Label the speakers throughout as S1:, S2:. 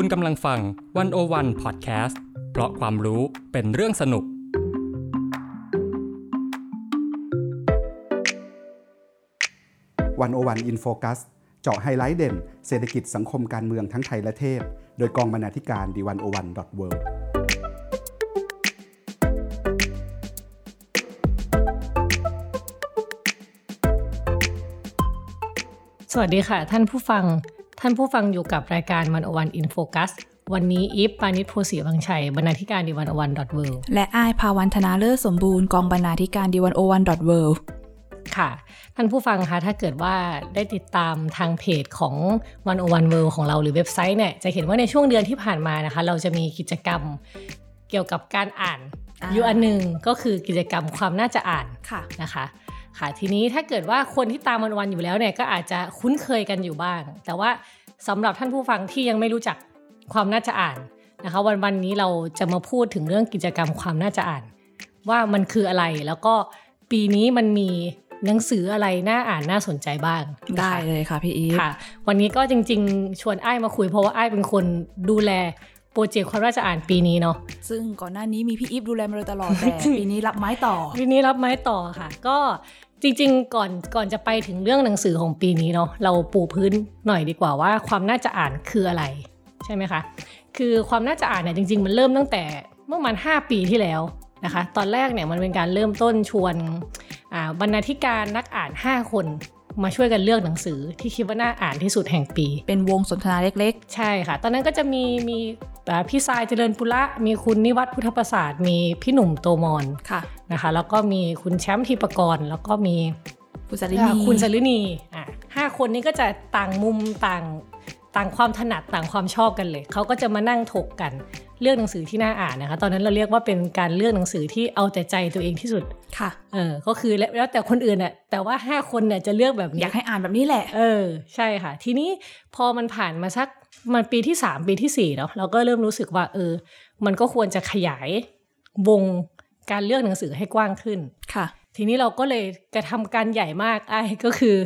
S1: คุณกำลังฟัง 101 พอดแคสต์เพราะความรู้เป็นเรื่องสนุก
S2: 101 In Focus เจาะไฮไลท์เด่น เศรษฐกิจสังคมการเมืองทั้งไทยและเทศ โดยกองบรรณาธิการ The101.world
S3: สวัสดีค่ะ ท่านผู้ฟัง ท่านผู้ฟังอยู่กับรายการ 101 In Focus วันนี้อีฟปาณิส โพธิ์ศรีวังชัยบรรณาธิการดีวันอวันดอทเว
S4: และอ้ายภาวรรณ ธนาเลิศสมบูรณ์กองบรรณาธิการ The101.world
S3: ค่ะท่านผู้ฟังคะถ้าเกิดว่าได้ติดตามทางเพจของวันโอวันเวของเราหรือเว็บไซต์เนี่ยจะเห็นว่าในช่วงเดือนที่ผ่านมานะคะ เราจะมีกิจกรรมเกี่ยวกับการอ่าน
S4: อ่า
S3: อยู่อันหนึ่งก็คือกิจกรรมความน่าจะอ่าน
S4: ค่ะ
S3: นะคะค่ะทีนี้ถ้าเกิดว่าคนที่ตามวันวันๆอยู่แล้วเนี่ยก็อาจจะคุ้นเคยกันอยู่บ้าง แต่ว่า สำหรับท่านผู้ฟังที่ยังไม่รู้จักความน่าจะอ่านนะคะ วันวันๆนี้เราจะมาพูดถึงเรื่องกิจกรรมความน่าจะอ่าน ว่ามันคืออะไรแล้วก็ปีนี้มันมีหนังสืออะไรน่าอ่านน่าสนใจบ้างนะคะ
S4: ได้เลยค่ะพี่อีฟ
S3: ค่ะ วันนี้ก็จริง ๆ ชวนไอ้ายมาคุยเพราะว่าไอ้ายเป็นคนดูแลโปรเจกต์ความน่าจะอ่านปีนี้เนาะ
S4: ซึ่งก่อนหน้านี้มีพี่อีฟดูแลมาโดยตลอดแต่ปีนี้รับไม้ต่อ
S3: ปีนี้รับไม้ต่อค่ะ ก็ จริงๆ ก่อนก่อนจะไปถึงเรื่องหนังสือของปีนี้เนาะเราปูพื้นหน่อยดีกว่าว่าความน่าจะอ่านคืออะไรใช่ไหมคะ คือความน่าจะอ่านเนี่ยจริง ๆ มันเริ่มตั้งแต่เมื่อประมาณ5ปีที่แล้วนะคะ ตอนแรกเนี่ยมันเป็นการเริ่มต้นชวนอ่าบรรณาธิการนักอ่าน 5 คนมาช่วยกันเลือกหนังสือที่คิดว่าน่าอ่านที่สุดแห่งปี
S4: เป็นวงสนทนาเล็ก
S3: ใช่ค่ะ ตอนนั้นก็จะมีมี อ่าพี่ทรายเจริญปุระมีคุณนิวัฒน์พุทธประสาทมีพี่หนุ่มโตมอน
S4: ๆค่ะ
S3: นะคะแล้วก็มีคุณแชมป์ทีปกรณ์แล้วก็มี
S4: คุณสารินี
S3: อ่าคุณสลินีอะห้าคนนี้ก็จะต่างมุมต่างต่างความถนัดต่างความชอบกันเลย เขาก็จะมานั่งถกกันเลือกหนังสือที่น่าอ่านนะคะ ตอนนั้นเราเรียกว่าเป็นการเลือกหนังสือที่เอาแต่ใจตัวเองที่สุด
S4: ค่ะ
S3: เออ ก็คือแล้วแล้วแต่คนอื่นน่ะ แต่ว่าห้าคนเนี่ยจะเลือกแบบนี้
S4: อยากให้อ่านแบบนี้แหละ
S3: เออ ใช่ค่ะ ทีนี้พอมันผ่านมาสัก มันปีที่3ปีที่4เนาะเราก็เริ่มรู้สึกว่า เออ มันก็ควรจะขยายวงการเลือกหนังสือให้กว้างขึ้น
S4: ค่ะ
S3: ทีนี้เราก็เลยกระทำการใหญ่มากไอ้ก็คือ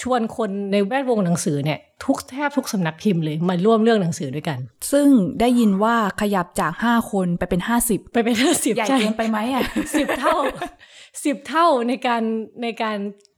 S3: ชวนคนในแวดวงหนังสือเนี่ย ทุกแทบทุกสำนักพิมพ์เลยมาร่วมเลือกหนังสือด้วยกัน
S4: ซึ่งได้ยินว่าขยับจาก5คนไปเป็น50
S3: ไปเป็นห้าสิบ
S4: ใหญ่เกินไปไหมอะ
S3: สิบเท่าสิบเท่าในการในการอ่า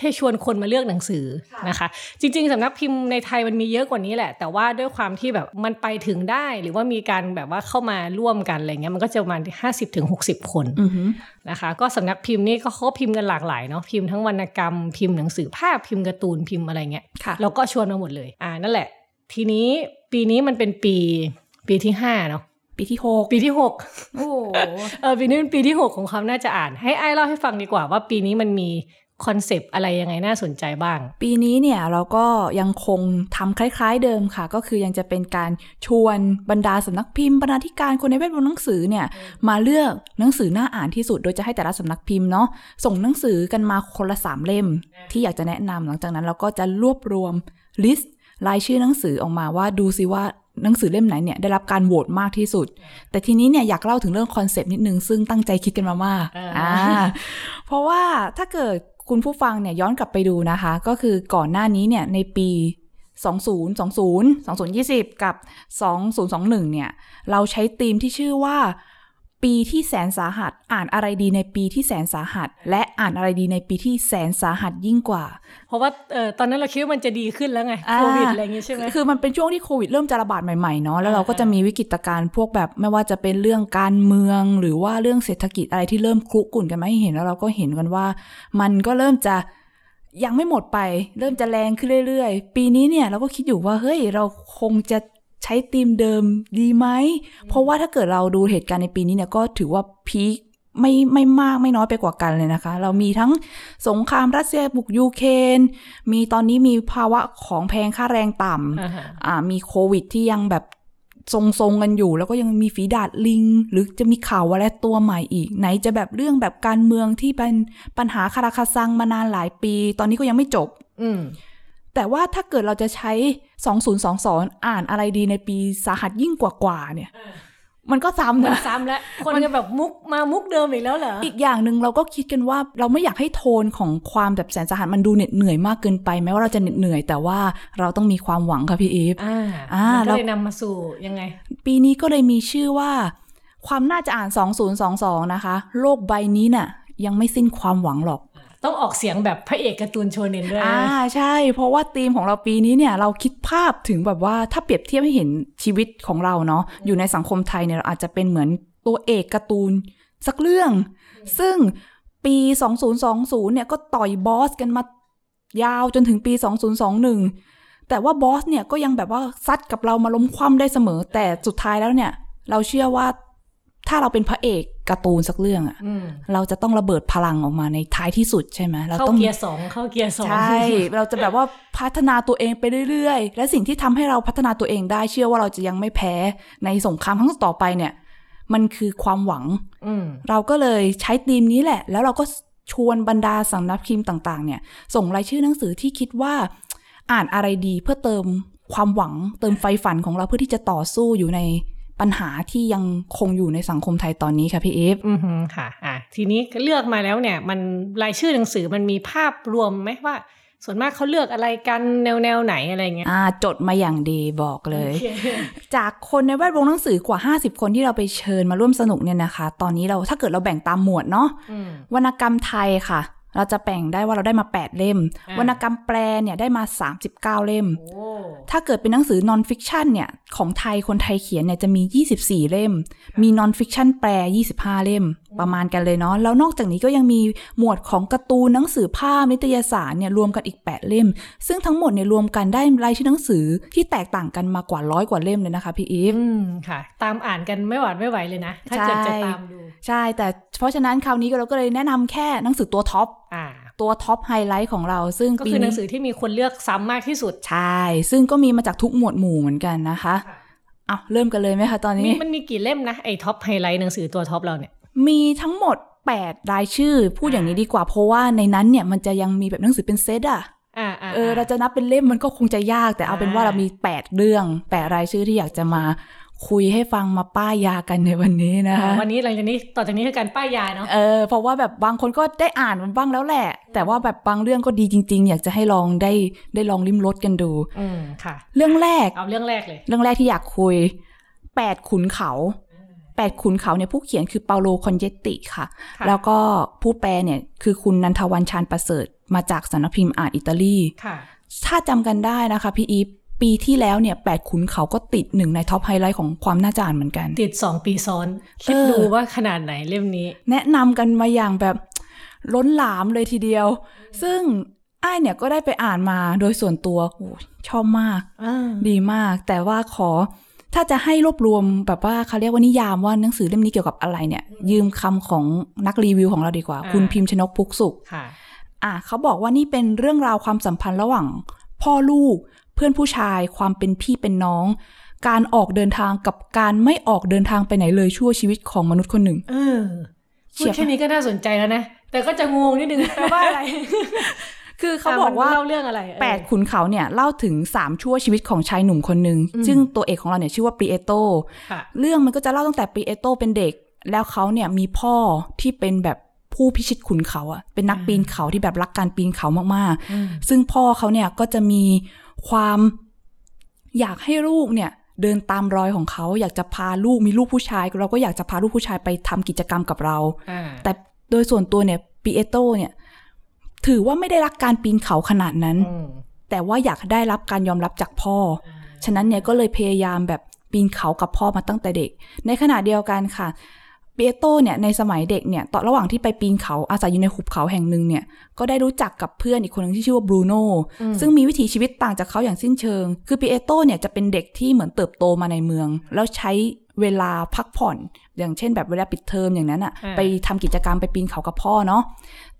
S3: ให้ชวนคนมาเลือกหนังสือนะคะ จริง ๆสำนักพิมพ์ในไทยมันมีเยอะกว่านี้แหละ แต่ว่าด้วยความที่แบบมันไปถึงได้หรือว่ามีการแบบว่าเข้ามาร่วมกันอะไรเงี้ยมันก็จะประมาณห้าสิบถึงหกสิบคน
S4: อือหือ
S3: นะคะ ก็สำนักพิมพ์นี่ก็เขาพิมพ์กันหลากหลายเนาะพิมพ์ทั้งวรรณกรรมพิมพ์หนังสือภาพพิมพ์การ์ตูนพิมพ์อะไรเงี้ย
S4: ค่ะ
S3: เราก็ชวนมาหมดเลยอ่านั่นแหละ ทีนี้ปีนี้มันเป็นปีปีที่ห้าเนาะ
S4: ปีที่
S3: ปีที่หก
S4: 6โอ้
S3: เออปีนี้เป็นปีที่6ของความน่าจะอ่าน ให้อ้ายเล่าให้ฟังดีกว่าว่าปีนี้มันมี คอนเซปต์อะไรยังไงน่าสนใจบ้าง
S4: ปีนี้เนี่ยเราก็ยังคงทำคล้าย ๆเดิมค่ะ ก็คือยังจะเป็นการชวนบรรดาสำนักพิมพ์บรรณาธิการคนในแวดวงหนังสือเนี่ยมาเลือกหนังสือน่าอ่านที่สุด โดยจะให้แต่ละสำนักพิมพ์เนาะส่งหนังสือกันมาคนละสามเล่ม ที่อยากจะแนะนำหลังจากนั้นเราก็จะรวบรวมlist รายชื่อหนังสือออกมาว่าดูซิว่าหนังสือเล่มไหนเนี่ยได้รับการโหวตมากที่สุด แต่ทีนี้เนี่ยอยากเล่าถึงเรื่องคอนเซปต์นิดนึง ซึ่งตั้งใจคิดกันมามาก
S3: อ่า
S4: อ่าเพราะว่าถ้าเกิด คุณผู้ฟังเนี่ยย้อนกลับไปดูนะคะ ก็คือก่อนหน้านี้เนี่ยในปี 2020 2020 กับ 2021 เนี่ย เราใช้ธีมที่ชื่อว่า ปีที่แสนสาหัส อ่านอะไรดีในปีที่แสนสาหัส และอ่านอะไรดีในปีที่แสนสาหัสยิ่งกว่า
S3: เพราะว่าเออตอนนั้นเราคิดว่ามันจะดีขึ้นแล้วไง
S4: อ่า
S3: โควิดอะไรอย่างงี้ใช่ไหม
S4: คือมันเป็นช่วงที่โควิดเริ่มจะระบาดใหม่ๆเนาะแล้วเราก็
S3: อ่า
S4: จะมีวิกฤตการณ์พวกแบบไม่ว่าจะเป็นเรื่องการเมือง หรือว่าเรื่องเศรษฐกิจอะไรที่เริ่มคลุกกลุ่นกันมาให้เห็นแล้วเราก็เห็นกันว่า มันก็เริ่มจะยังไม่หมดไป เริ่มจะแรงขึ้นเรื่อยๆ ปีนี้เนี่ยเราก็คิดอยู่ว่าเฮ้ยเราคงจะ ใช้ธีมเดิมดีไหม เพราะว่าถ้าเกิดเราดูเหตุการณ์ในปีนี้เนี่ยก็ถือว่าพีคไม่ไม่มากไม่น้อยไปกว่ากันเลยนะคะ เรามีทั้งสงครามรัสเซียบุกยูเครนมีตอนนี้มีภาวะของแพงค่าแรงต่ำ
S3: อ่าฮะ
S4: อ่ามีโควิดที่ยังแบบทรงๆกันอยู่ แล้วก็ยังมีฝีดาดลิง หรือจะมีข่าวอะไรตัวใหม่อีก ไหนจะแบบเรื่องแบบการเมืองที่เป็นปัญหาคาราคาซังมานานหลายปี ตอนนี้ก็ยังไม่จบ
S3: อืม
S4: แต่ว่าถ้าเกิดเราจะใช้ 2022 อ่านอะไรดีในปีสาหัสยิ่งกว่าๆเนี่ย มันก็ซ้ำ
S3: มัน
S4: นะ
S3: ซ้ำแล้ว คนจะแบบมุกมามุกเดิมอีกแล้วเหรอ
S4: อีกอย่างหนึ่งเราก็คิดกันว่าเราไม่อยากให้โทนของความแบบแสนสาหัสมันดูเหน็ดเหนื่อยมากเกินไปแม้ว่าเราจะเหน็ดเหนื่อย แต่ว่าเราต้องมีความหวังค่ะพี่อีฟ
S3: อ่า
S4: อ่า
S3: มันก็
S4: เรา
S3: เลยนำมาสู่ยังไง
S4: ปีนี้ก็เลยมีชื่อว่า ความน่าจะอ่าน 2022 นะคะ โลกใบนี้น่ะ ยังไม่สิ้นความหวังหรอก
S3: ต้องออกเสียงแบบพระเอกการ์ตูนโชเนนด้วย
S4: อ่าใช่ เพราะว่าธีมของเราปีนี้เนี่ยเราคิดภาพถึงแบบว่าถ้าเปรียบเทียบให้เห็นชีวิตของเราเนาะอยู่ในสังคมไทยเนี่ยเราอาจจะเป็นเหมือนตัวเอกการ์ตูนสักเรื่อง ซึ่งปี 2020 เนี่ยก็ต่อยบอสกันมายาวจนถึงปี 2021 แต่ว่าบอสเนี่ยก็ยังแบบว่าซัดกับเรามาล้มคว่ำได้เสมอ แต่สุดท้ายแล้วเนี่ย เราเชื่อว่า ถ้าเราเป็นพระเอกการ์ตูนสักเรื่องอะ
S3: อืม
S4: เราจะต้องระเบิดพลังออกมาในท้ายที่สุดใช่ไหมเรา
S3: เข้า
S4: ต้อง
S3: เกียร์สองเข้าเกียร์สอง
S4: ใช่เราจะแบบว่าพัฒนาตัวเองไปเรื่อยๆ และสิ่งที่ทำให้เราพัฒนาตัวเองได้เชื่อว่าเราจะยังไม่แพ้ในสงครามครั้งต่อไปเนี่ย มันคือความหวัง
S3: อืม
S4: เราก็เลยใช้ธีมนี้แหละ แล้วเราก็ชวนบรรดาสำนักพิมพ์ต่าง ๆ เนี่ย ส่งรายชื่อหนังสือที่คิดว่า อ่านอะไรดีเพื่อเติมความหวังเติมไฟฝันของเราเพื่อที่จะต่อสู้อยู่ใน ปัญหาที่ยังคงอยู่ในสังคมไทยตอนนี้ค่ะพี่เอฟ
S3: อือหือค่ะอะ ทีนี้เลือกมาแล้วเนี่ย มันรายชื่อหนังสือมันมีภาพรวมไหมว่า ส่วนมากเขาเลือกอะไรกันแนวแนวไหนอะไรเงี้ย
S4: อ่าจดมาอย่างดีบอกเลย
S3: โอค
S4: จากคนในแวดวงหนังสือกว่า 50 คนที่เราไปเชิญมาร่วมสนุกเนี่ยนะคะ ตอนนี้เราถ้าเกิดเราแบ่งตามหมวดเนาะ
S3: อืม
S4: วรรณกรรมไทยค่ะ เราจะแบ่งได้ว่าเราได้มา 8 เล่ม
S3: อ่าว
S4: รรณกรรมแปลเนี่ยได้มา 39 เล่ม
S3: โอ้
S4: ถ้าเกิดเป็นหนังสือ nonfiction เนี่ยของไทยคนไทยเขียนเนี่ยจะมี 24 เล่ม มี nonfiction แปล 25 เล่มประมาณกันเลยเนาะแล้วนอกจากนี้ก็ยังมีหมวดของการ์ตูนหนังสือภาพนิตยสารเนี่ยรวมกันอีก 8 เล่ม ซึ่งทั้งหมดเนี่ยรวมกันได้รายชื่อหนังสือที่แตกต่างกันมากว่าร้อยกว่าเล่มเลยนะคะพี่อีฟ
S3: อืมค่ะ ตามอ่านกันไม่หวาดไม่ไหวเลยนะ ถ้าเกิด
S4: ใช่
S3: จะตามดู
S4: ใช่แต่เพราะฉะนั้นคราวนี้เราก็เลยแนะนำแค่หนังสือตัว top อ่าตัว top highlight ของเรา ซึ่ง
S3: ก็คือหนังสือปีนี้ที่มีคนเลือกซ้ำมากที่สุด
S4: ใช่ซึ่งก็มีมาจากทุกหมวดหมู่เหมือนกันนะคะอะเริ่มกันเลยไหมคะตอน
S3: มี
S4: นี้
S3: มันมีกี่เล่มนะไอ้ top highlight หนังสือตัว top เราเนี่ย
S4: มีทั้งหมด 8 รายชื่อ พูดอย่างนี้ดีกว่าเพราะว่าในนั้นเนี่ยมันจะยังมีแบบหนังสือเป็นเซตอะ
S3: อ่าอ่า
S4: เออเราจะนับเป็นเล่มมันก็คงจะยาก แต่เอาเป็นว่า
S3: อ่า
S4: เรามี 8 เรื่อง 8 รายชื่อที่อยากจะมาคุยให้ฟังมาป้ายยากันในวันนี้นะคะ
S3: วันนี้หลังจากนี้ต่อจากนี้คือการป้ายยาเนาะ
S4: เออเพราะว่าแบบบางคนก็ได้อ่านมันบ้างแล้วแหละ แต่ว่าแบบบางเรื่องก็ดีจริง ๆ อยากจะให้ลองได้ได้ลองลิ้มรสกันดู
S3: อืมค่ะ
S4: เรื่องแรก
S3: เอาเรื่องแรกเลย
S4: เรื่องแรกที่อยากคุยแปดขุนเขา แปดขุนเขาเนี่ยผู้เขียนคือเปาโลคอนเญตติค่ะ
S3: ค่ะ
S4: แล้วก็ผู้แปลเนี่ยคือคุณนันทวันชานประเสริฐ มาจากสำนักพิมพ์อ่านอิตาลี
S3: ค่ะ
S4: ถ้าจำกันได้นะคะพี่อีฟปีที่แล้วเนี่ยแปดขุนเขาก็ติดหนึ่งใน top highlight ของความน่าจะอ่านเหมือนกัน
S3: ติดสองปีซ้อน คิด
S4: เออ
S3: ดูว่าขนาดไหนเล่มนี้
S4: แนะนำกันมาอย่างแบบล้นหลามเลยทีเดียว ซึ่งอ้ายเนี่ยก็ได้ไปอ่านมาโดยส่วนตัวโอ้ชอบมาก
S3: อ่า
S4: ดีมาก แต่ว่าขอ ถ้าจะให้รวบรวมแบบว่าเขาเรียกว่านิยามว่าหนังสือเล่มนี้เกี่ยวกับอะไรเนี่ย ยืมคำของนักรีวิวของเราดีกว่า คุณพิมพ์ชนกพุกสุข
S3: ค่ะ
S4: อะเขาบอกว่านี่เป็นเรื่องราวความสัมพันธ์ระหว่างพ่อลูก เพื่อนผู้ชาย ความเป็นพี่เป็นน้อง การออกเดินทางกับการไม่ออกเดินทางไปไหนเลยชั่วชีวิตของมนุษย์คนหนึ่ง
S3: เออ
S4: เฉี
S3: พูดแค่นี้ก็น่าสนใจแล้วนะแต่ก็จะงงนิดนึงแปลว่าอะไร
S4: คือเขาบอกว่า
S3: มันเล่าเรื่องอะไรเออ
S4: แปดขุนเขาเนี่ยเล่าถึงสามชั่วชีวิตของชายหนุ่มคนหนึ่ง
S3: อืม
S4: ซึ่งตัวเอกของเราเนี่ยชื่อว่าปิเอโตร
S3: ค่ะ
S4: เรื่องมันก็จะเล่าตั้งแต่ปิเอโตรเป็นเด็ก แล้วเขาเนี่ยมีพ่อที่เป็นแบบผู้พิชิตขุนเขาอะเป็นนัก
S3: อ่า
S4: ปีนเขาที่แบบรักการปีนเขามาก
S3: อืม
S4: ๆซึ่งพ่อเขาเนี่ยก็จะมีความอยากให้ลูกเนี่ยเดินตามรอยของเขาอยากจะพาลูกมีลูกผู้ชาย เราก็อยากจะพาลูกผู้ชายไปทำกิจกรรมกับเรา
S3: อ่า
S4: แต่โดยส่วนตัวเนี่ยปีเอโตเนี่ย ถือว่าไม่ได้รักการปีนเขาขนาดนั้น
S3: อืม
S4: แต่ว่าอยากได้รับการยอมรับจากพ่อ ฉะนั้นเนี่ยก็เลยพยายามแบบปีนเขากับพ่อมาตั้งแต่เด็ก ในขณะเดียวกันค่ะเปียโตเนี่ยในสมัยเด็กเนี่ยตอนระหว่างที่ไปปีนเขาอาศัยอยู่ในหุบเขาแห่งหนึ่งเนี่ยก็ได้รู้จักกับเพื่อนอีกคนหนึ่งที่ชื่อว่าบรูโน่
S3: อืม
S4: ซึ่งมีวิถีชีวิตต่างจากเขาอย่างสิ้นเชิง คือปีเอโตเนี่ยจะเป็นเด็กที่เหมือนเติบโตมาในเมือง แล้วใช้เวลาพักผ่อน อย่างเช่นแบบเวลาปิดเทอมอย่างนั้นอะ
S3: อ่า
S4: ไปทำกิจกรรมไปปีนเขากับพ่อเนาะ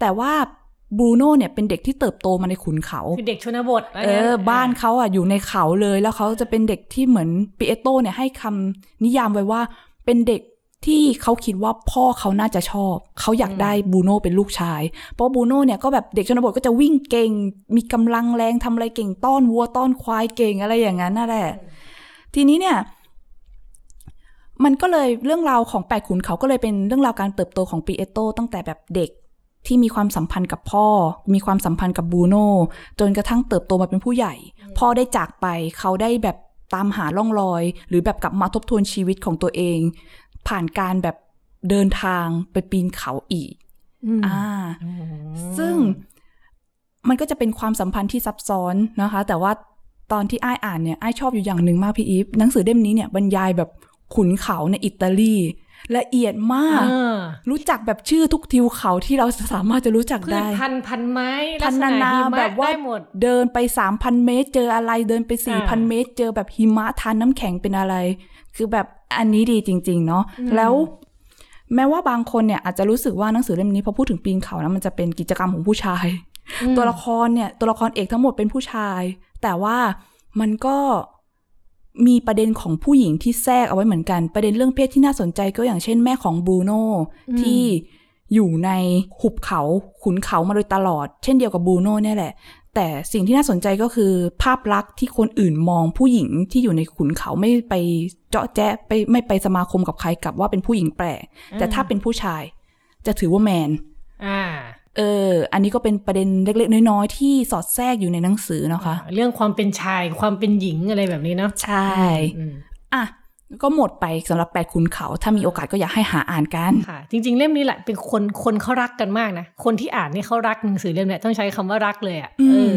S4: แต่ว่า บรูโน่เนี่ยเป็นเด็กที่เติบโตมาในขุนเขา
S3: คือเด็กชนบทว่า
S4: เอ
S3: งั้น
S4: อบ้านเขาอะอยู่ในเขาเลย แล้วเขาจะเป็นเด็กที่เหมือนปิเอโตเนี่ยให้คำนิยามไว้ว่าเป็นเด็กที่เขาคิดว่าพ่อเขาน่าจะชอบ เขาอยากได้บูโน่เป็นลูกชาย เพราะบูโน่เนี่ยก็แบบเด็กชนบทก็จะวิ่งเก่ง มีกำลังแรงทำอะไรเก่งต้อนวัวต้อนควายเก่งอะไรอย่างนั้นนั่นแหละ ทีนี้เนี่ย มันก็เลยเรื่องราวของแปดขุนเขาก็เลยเป็นเรื่องราวการเติบโตของปีเอโตตั้งแต่แบบเด็ก ที่มีความสัมพันธ์กับพ่อ มีความสัมพันธ์กับบูโน่จนกระทั่งเติบโตมาเป็นผู้ใหญ่ พ่อได้จากไปเขาได้แบบตามหาร่องรอย หรือแบบกลับมาทบทวนชีวิตของตัวเอง ผ่านการแบบเดินทางไปปีนเขาอีก
S3: ม
S4: อ่า ซึ่งมันก็จะเป็นความสัมพันธ์ที่ซับซ้อนนะคะ แต่ว่าตอนที่อ้ายอ่านเนี่ยอ้ายชอบอยู่อย่างหนึ่งมากพี่อีฟหนังสือเล่มนี้เนี่ยบรรยายแบบขุนเขาในอิตาลี ละเอียดมาก
S3: อ่า
S4: รู้จักแบบชื่อทุกทิวเขาที่เราสามารถจะรู้จัก
S3: พืช
S4: ได้
S3: พันธุ์พันไม้
S4: พันนานา
S3: ลักษณะหิมะ
S4: แบบว่า
S3: ได้หมด
S4: เดินไปสามพันเมตร เจออะไรเดินไปสี่
S3: อ่า
S4: พันเมตร เจอแบบหิมะทานน้ำแข็งเป็นอะไร คือแบบอันนี้ดีจริง ๆ เนาะ
S3: อืม
S4: แล้วแม้ว่าบางคนเนี่ยอาจจะรู้สึกว่าหนังสือเล่มนี้พอพูดถึงปีนเขาแล้วมันจะเป็นกิจกรรมของผู้ชาย
S3: อืม
S4: ตัวละครเนี่ยตัวละครเอกทั้งหมดเป็นผู้ชาย แต่ว่ามันก็ มีประเด็นของผู้หญิงที่แทรกเอาไว้เหมือนกัน ประเด็นเรื่องเพศที่น่าสนใจก็อย่างเช่นแม่ของบรูโน่
S3: อืม
S4: ที่อยู่ในหุบเขาขุนเขามาโดยตลอด เช่นเดียวกับบรูโน่เนี่ยแหละ แต่สิ่งที่น่าสนใจก็คือ ภาพลักษณ์ที่คนอื่นมองผู้หญิงที่อยู่ในขุนเขาไม่ไปเจาะแจ๊ะไปไม่ไปสมาคมกับใครกับว่าเป็นผู้หญิงแปลกแต่ถ้าเป็นผู้ชาย จะถือว่าแมน
S3: อ่า
S4: เออ อันนี้ก็เป็นประเด็นเล็กๆ น้อยๆ ที่สอดแทรกอยู่ในหนังสือเนาะคะ
S3: เรื่องความเป็นชายความเป็นหญิงอะไรแบบนี้เนาะ
S4: ใช่
S3: อืม
S4: อะก็หมดไปสำหรับแปดขุนเขา ถ้ามีโอกาสก็อยากให้หาอ่านกัน
S3: ค่ะ จริง ๆ เล่มนี้แหละเป็นคนคนเขารักกันมากนะ คนที่อ่านนี่เขารักหนังสือเล่มเนี้ยต้องใช้คำว่ารักเลยอะ่ะ
S4: อืม
S3: เออ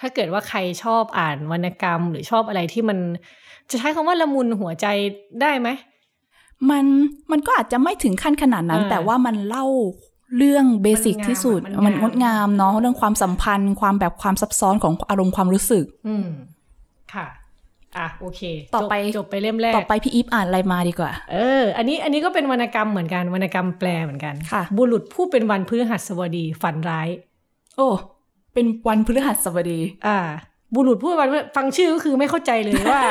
S3: ถ้าเกิดว่าใครชอบอ่านวรรณกรรม หรือชอบอะไรที่มัน จะใช้คำว่าละมุนหัวใจได้ไหม
S4: มันมันก็อาจจะไม่ถึงขั้นขนาดนั้น
S3: อ่า
S4: แต่ว่ามันเล่า เรื่องเบสิก
S3: มันงาม
S4: ที่สุด
S3: อะมันงาม
S4: มันงดงามเนาะเรื่องความสัมพันธ์ ความแบบความซับซ้อนของอารมณ์ความรู้สึก
S3: อืมค่ะอะโอเค
S4: ต่อไป
S3: จบจบไปเล่มแรก
S4: ต่อไปพี่อีฟอ่านอะไรมาดีกว่า
S3: เออ อันนี้อันนี้ก็เป็นวรรณกรรมเหมือนกันวรรณกรรมแปลเหมือนกัน
S4: ค่ะ
S3: บุรุษผู้เป็นวันพฤหัสบดีฝันร้าย
S4: โอ้เป็นวันพฤหัสบดี
S3: อ่า บุรุษผู้เป็นวันฟังชื่อก็คือไม่เข้าใจเลยว่า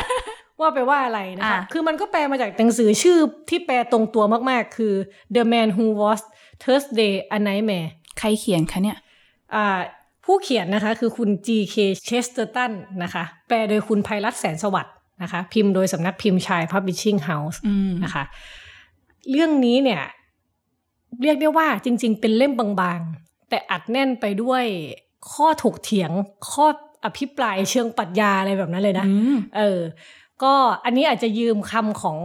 S3: ว่าไปว่าอะไรนะคะ
S4: อะ
S3: คือมันก็แปลมาจากหนังสือชื่อที่แปลตรงตัวมากๆ คือ The Man Who Was Thursday a Nightmare
S4: ใครเขียนคะเนี่ย
S3: อ่าผู้เขียนนะคะคือคุณ G.K. Chesterton นะคะ แปลโดยคุณไพรัตน์แสนสวัสดิ์นะคะ พิมพ์โดยสำนักพิมพ์ชาย Publishing House
S4: อืม
S3: นะคะ เรื่องนี้เนี่ย เรียกได้ว่าจริง ๆ เป็นเล่มบางๆ แต่อัดแน่นไปด้วยข้อถกเถียงข้ออภิปรายเชิงปรัชญาอะไรแบบนั้นเลยนะ
S4: อืม
S3: เออ ก็อันนี้อาจจะยืมคำของ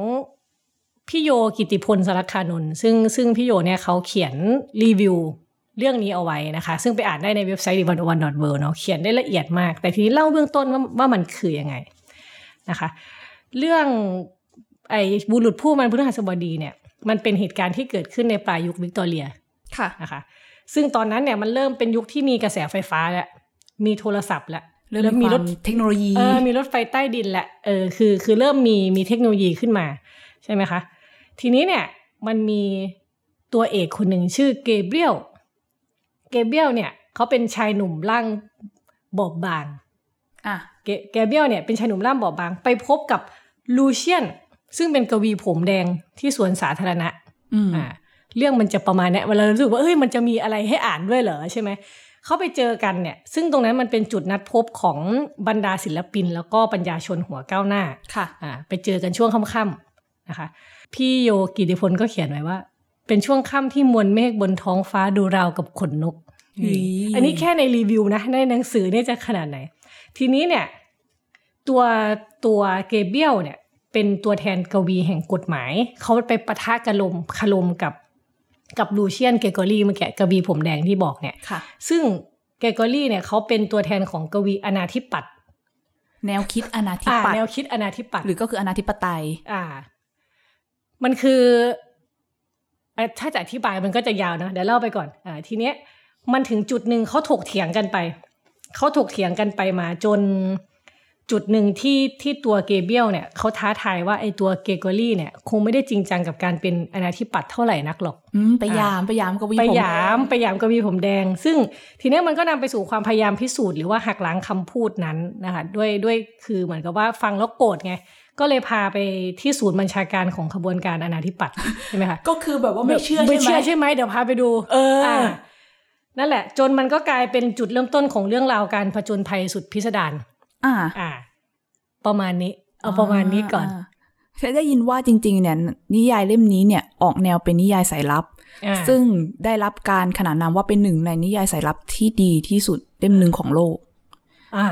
S3: พี่โยกิติพลสารคานนท์ซึ่งซึ่งพี่โยเนี่ยเขาเขียนรีวิวเรื่องนี้เอาไว้นะคะ ซึ่งไปอ่านได้ในเว็บไซต์ one one w o r l d เนาะเขียนได้ละเอียดมาก แต่ทีนี้เล่าเบื้องต้นว่าว่ามันคือยังไงนะคะ เรื่องไอ้บุรุษผู้มีนามพฤหัสบดีเนี่ย มันเป็นเหตุการณ์ที่เกิดขึ้นในปลายยุควิกตอเรีย
S4: ค่ะ
S3: นะคะ ซึ่งตอนนั้นเนี่ยมันเริ่มเป็นยุคที่มีกระแสไฟฟ้าแล้วมีโทรศัพท์แล้ว
S4: เริ่ม
S3: แล้ว
S4: มี
S3: มี
S4: ร
S3: ร
S4: ถ
S3: ถ
S4: เทคโนโลยี
S3: เออมีรถไฟใต้ดินแหละเออคือคือเริ่มมีมีเทคโนโลยีขึ้นมา ใช่ไหมคะ ทีนี้เนี่ยมันมีตัวเอกคนหนึ่งชื่อเกเบรียล เกเบรียลเนี่ยเขาเป็นชายหนุ่มร่างบอบบาง
S4: อะ
S3: เกเกเบรียลเนี่ยเป็นชายหนุ่มร่างบอบบาง ไปพบกับลูเชียน ซึ่งเป็นกวีผมแดงที่สวนสาธารณะ
S4: อืม
S3: อ่าเรื่องมันจะประมาณเนี้ยเวลาเรารู้สึกว่าเอ้ยมันจะมีอะไรให้อ่านด้วยเหรอใช่ไหมเขาไปเจอกันเนี่ย ซึ่งตรงนั้นมันเป็นจุดนัดพบของบรรดาศิลปิน แล้วก็ปัญญาชนหัวก้าวหน้า
S4: ค่ะ
S3: อ่าไปเจอกันช่วงค่ำๆ นะคะพี่โยกิติพลก็เขียนไว้ว่า เป็นช่วงค่ำที่มวลเมฆบนท้องฟ้าดูราวกับขนนก
S4: เฮ้ย
S3: อันนี้แค่ในรีวิวนะในหนังสือเนี่ยจะขนาดไหน ทีนี้เนี่ย ตัวตัวเกเบรียลเนี่ย เป็นตัวแทนกวีแห่งกฎหมาย เขาไปปะทะกะลมคารมกับกับลูเชียนเกรกอรี่เมื่อกี้กวีผมแดงที่บอกเนี่ย
S4: ค่ะ
S3: ซึ่งเกรกอรี่เนี่ยเขาเป็นตัวแทนของกวีอนาธิปัตย์
S4: แนวคิดอนาธิปัตย์ อ่า
S3: แนวคิดอนาธิปัตย์
S4: หรือก็คืออนาธิปไตย
S3: อ่า มันคือเอ่อถ้าจะอธิบายมันก็จะยาวนะเดี๋ยวเล่าไปก่อนอ่าทีเนี้ยมันถึงจุดหนึ่งเขาถกเถียงกันไปเขาถกเถียงกันไปมาจนจุดหนึ่งที่ที่ตัวเกเบียลเนี่ยเขาท้าทายว่าไอ้ตัวเกโกอรี่เนี่ย คงไม่ได้จริงจังกับการเป็นอนาธิปัตย์เท่าไหร่นักหรอก
S4: อืมไปยามไปยามกวี
S3: ไป
S4: ผม
S3: หยามไปหยามกวีผมแดง ซึ่งทีเนี้ยมันก็นำไปสู่ความพยายามพิสูจน์หรือว่าหักล้างคำพูดนั้นนะคะด้วยด้วยคือเหมือนกับว่าฟังแล้วโกรธไง ก็เลยพาไปที่ศูนย์บัญชาการของขบวนการอนาธิปัตย์ใช่ไหมคะ
S4: ก็คือแบบว่าไม่เชื่อ
S3: ไม่
S4: ใช่ไหม
S3: เชื่อใช่ไหมเดี๋ยวพาไปดู
S4: เอออ่า
S3: นั่นแหละ จนมันก็กลายเป็นจุดเริ่มต้นของเรื่องราวการผจญภัยสุดพิสดาร
S4: อ่า
S3: อ่า ประมาณนี้ เอาประมาณนี้ก่อนา
S4: เคยได้ยินว่าจริง ๆ เนี่ย นิยายเล่มนี้เนี่ยออกแนวเป็นนิยายสายลับ
S3: อ่า
S4: ซึ่งได้รับการขนานนามว่าเป็นหนึ่งในนิยายสายลับที่ดีที่สุดเล่มหนึ่งของโลก
S3: อ่า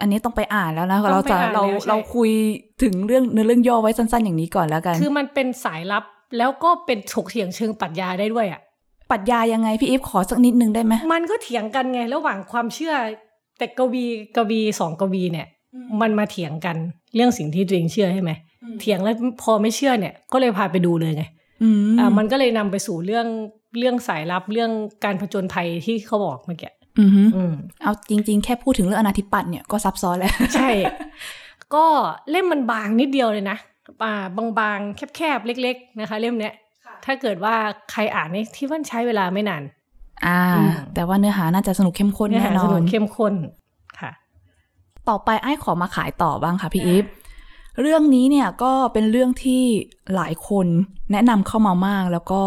S4: อันนี้ต้องไปอ่านแล้วนะ
S3: ต้อง
S4: เรา
S3: ไป
S4: จะ
S3: อ่าน
S4: เรา
S3: แล้วใช่
S4: เราคุยถึงเรื่องเนื้อเรื่องย่อไว้สั้นๆอย่างนี้ก่อนแล้วกัน
S3: คือมันเป็นสายลับแล้วก็เป็นถกเถียงเชิงปรัชญาได้ด้วยอะ
S4: ปรัชญายังไงพี่อีฟขอสักนิดนึงได้ไหม
S3: มันก็เถียงกันไง ระหว่างความเชื่อ แต่กวีกวีสองกวีเนี่ย มันมาเถียงกันเรื่องสิ่งที่ตัวเองเชื่อใช่ไหมเถียงแล้วพอไม่เชื่อเนี่ย ก็เลยพาไปดูเลยไง
S4: อืม
S3: อ่ามันก็เลยนำไปสู่เรื่องเรื่องสายลับเรื่องการผจญภัยที่เขาบอกเมื่อกี้
S4: อือหือ
S3: อืม
S4: เอาจริง ๆ แค่พูดถึงเรื่องอนาธิปัตย์เนี่ยก็ซับซ้อนแล้ว
S3: ใช่ ก็เล่มมันบางนิดเดียวเลยนะอ่าบางๆ แคบๆ เล็ก ๆ นะคะ เล่มเนี้ย ถ้าเกิดว่าใครอ่านนี่ที่ว่าใช้เวลาไม่นาน
S4: อ่า
S3: อืม
S4: แต่ว่าเนื้อหาน่าจะสนุกเข้มข้น
S3: เนื้อ
S4: แน่
S3: หานส
S4: อ
S3: นุ
S4: น
S3: กเข้มข้นค่ะ
S4: ต่อไปไอ้ขอมาขายต่อบ้างค่ะพี่อีฟเรื่องนี้เนี่ยก็เป็นเรื่องที่หลายคนแนะนำเข้ามามากแล้วก็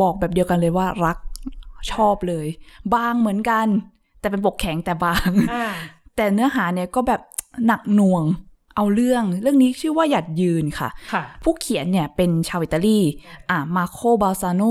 S4: บอกแบบเดียวกันเลยว่ารัก ชอบเลย บางเหมือนกัน แต่เป็นปกแข็งแต่บาง
S3: อ่า
S4: แต่เนื้อหาเนี่ยก็แบบหนักหน่วงเอาเรื่องเรื่องนี้ชื่อว่าหยัดยืนค่ะ
S3: ค่ะ
S4: ผู้เขียนเนี่ยเป็นชาวอิตาลีอ่ามาโคบาซาโน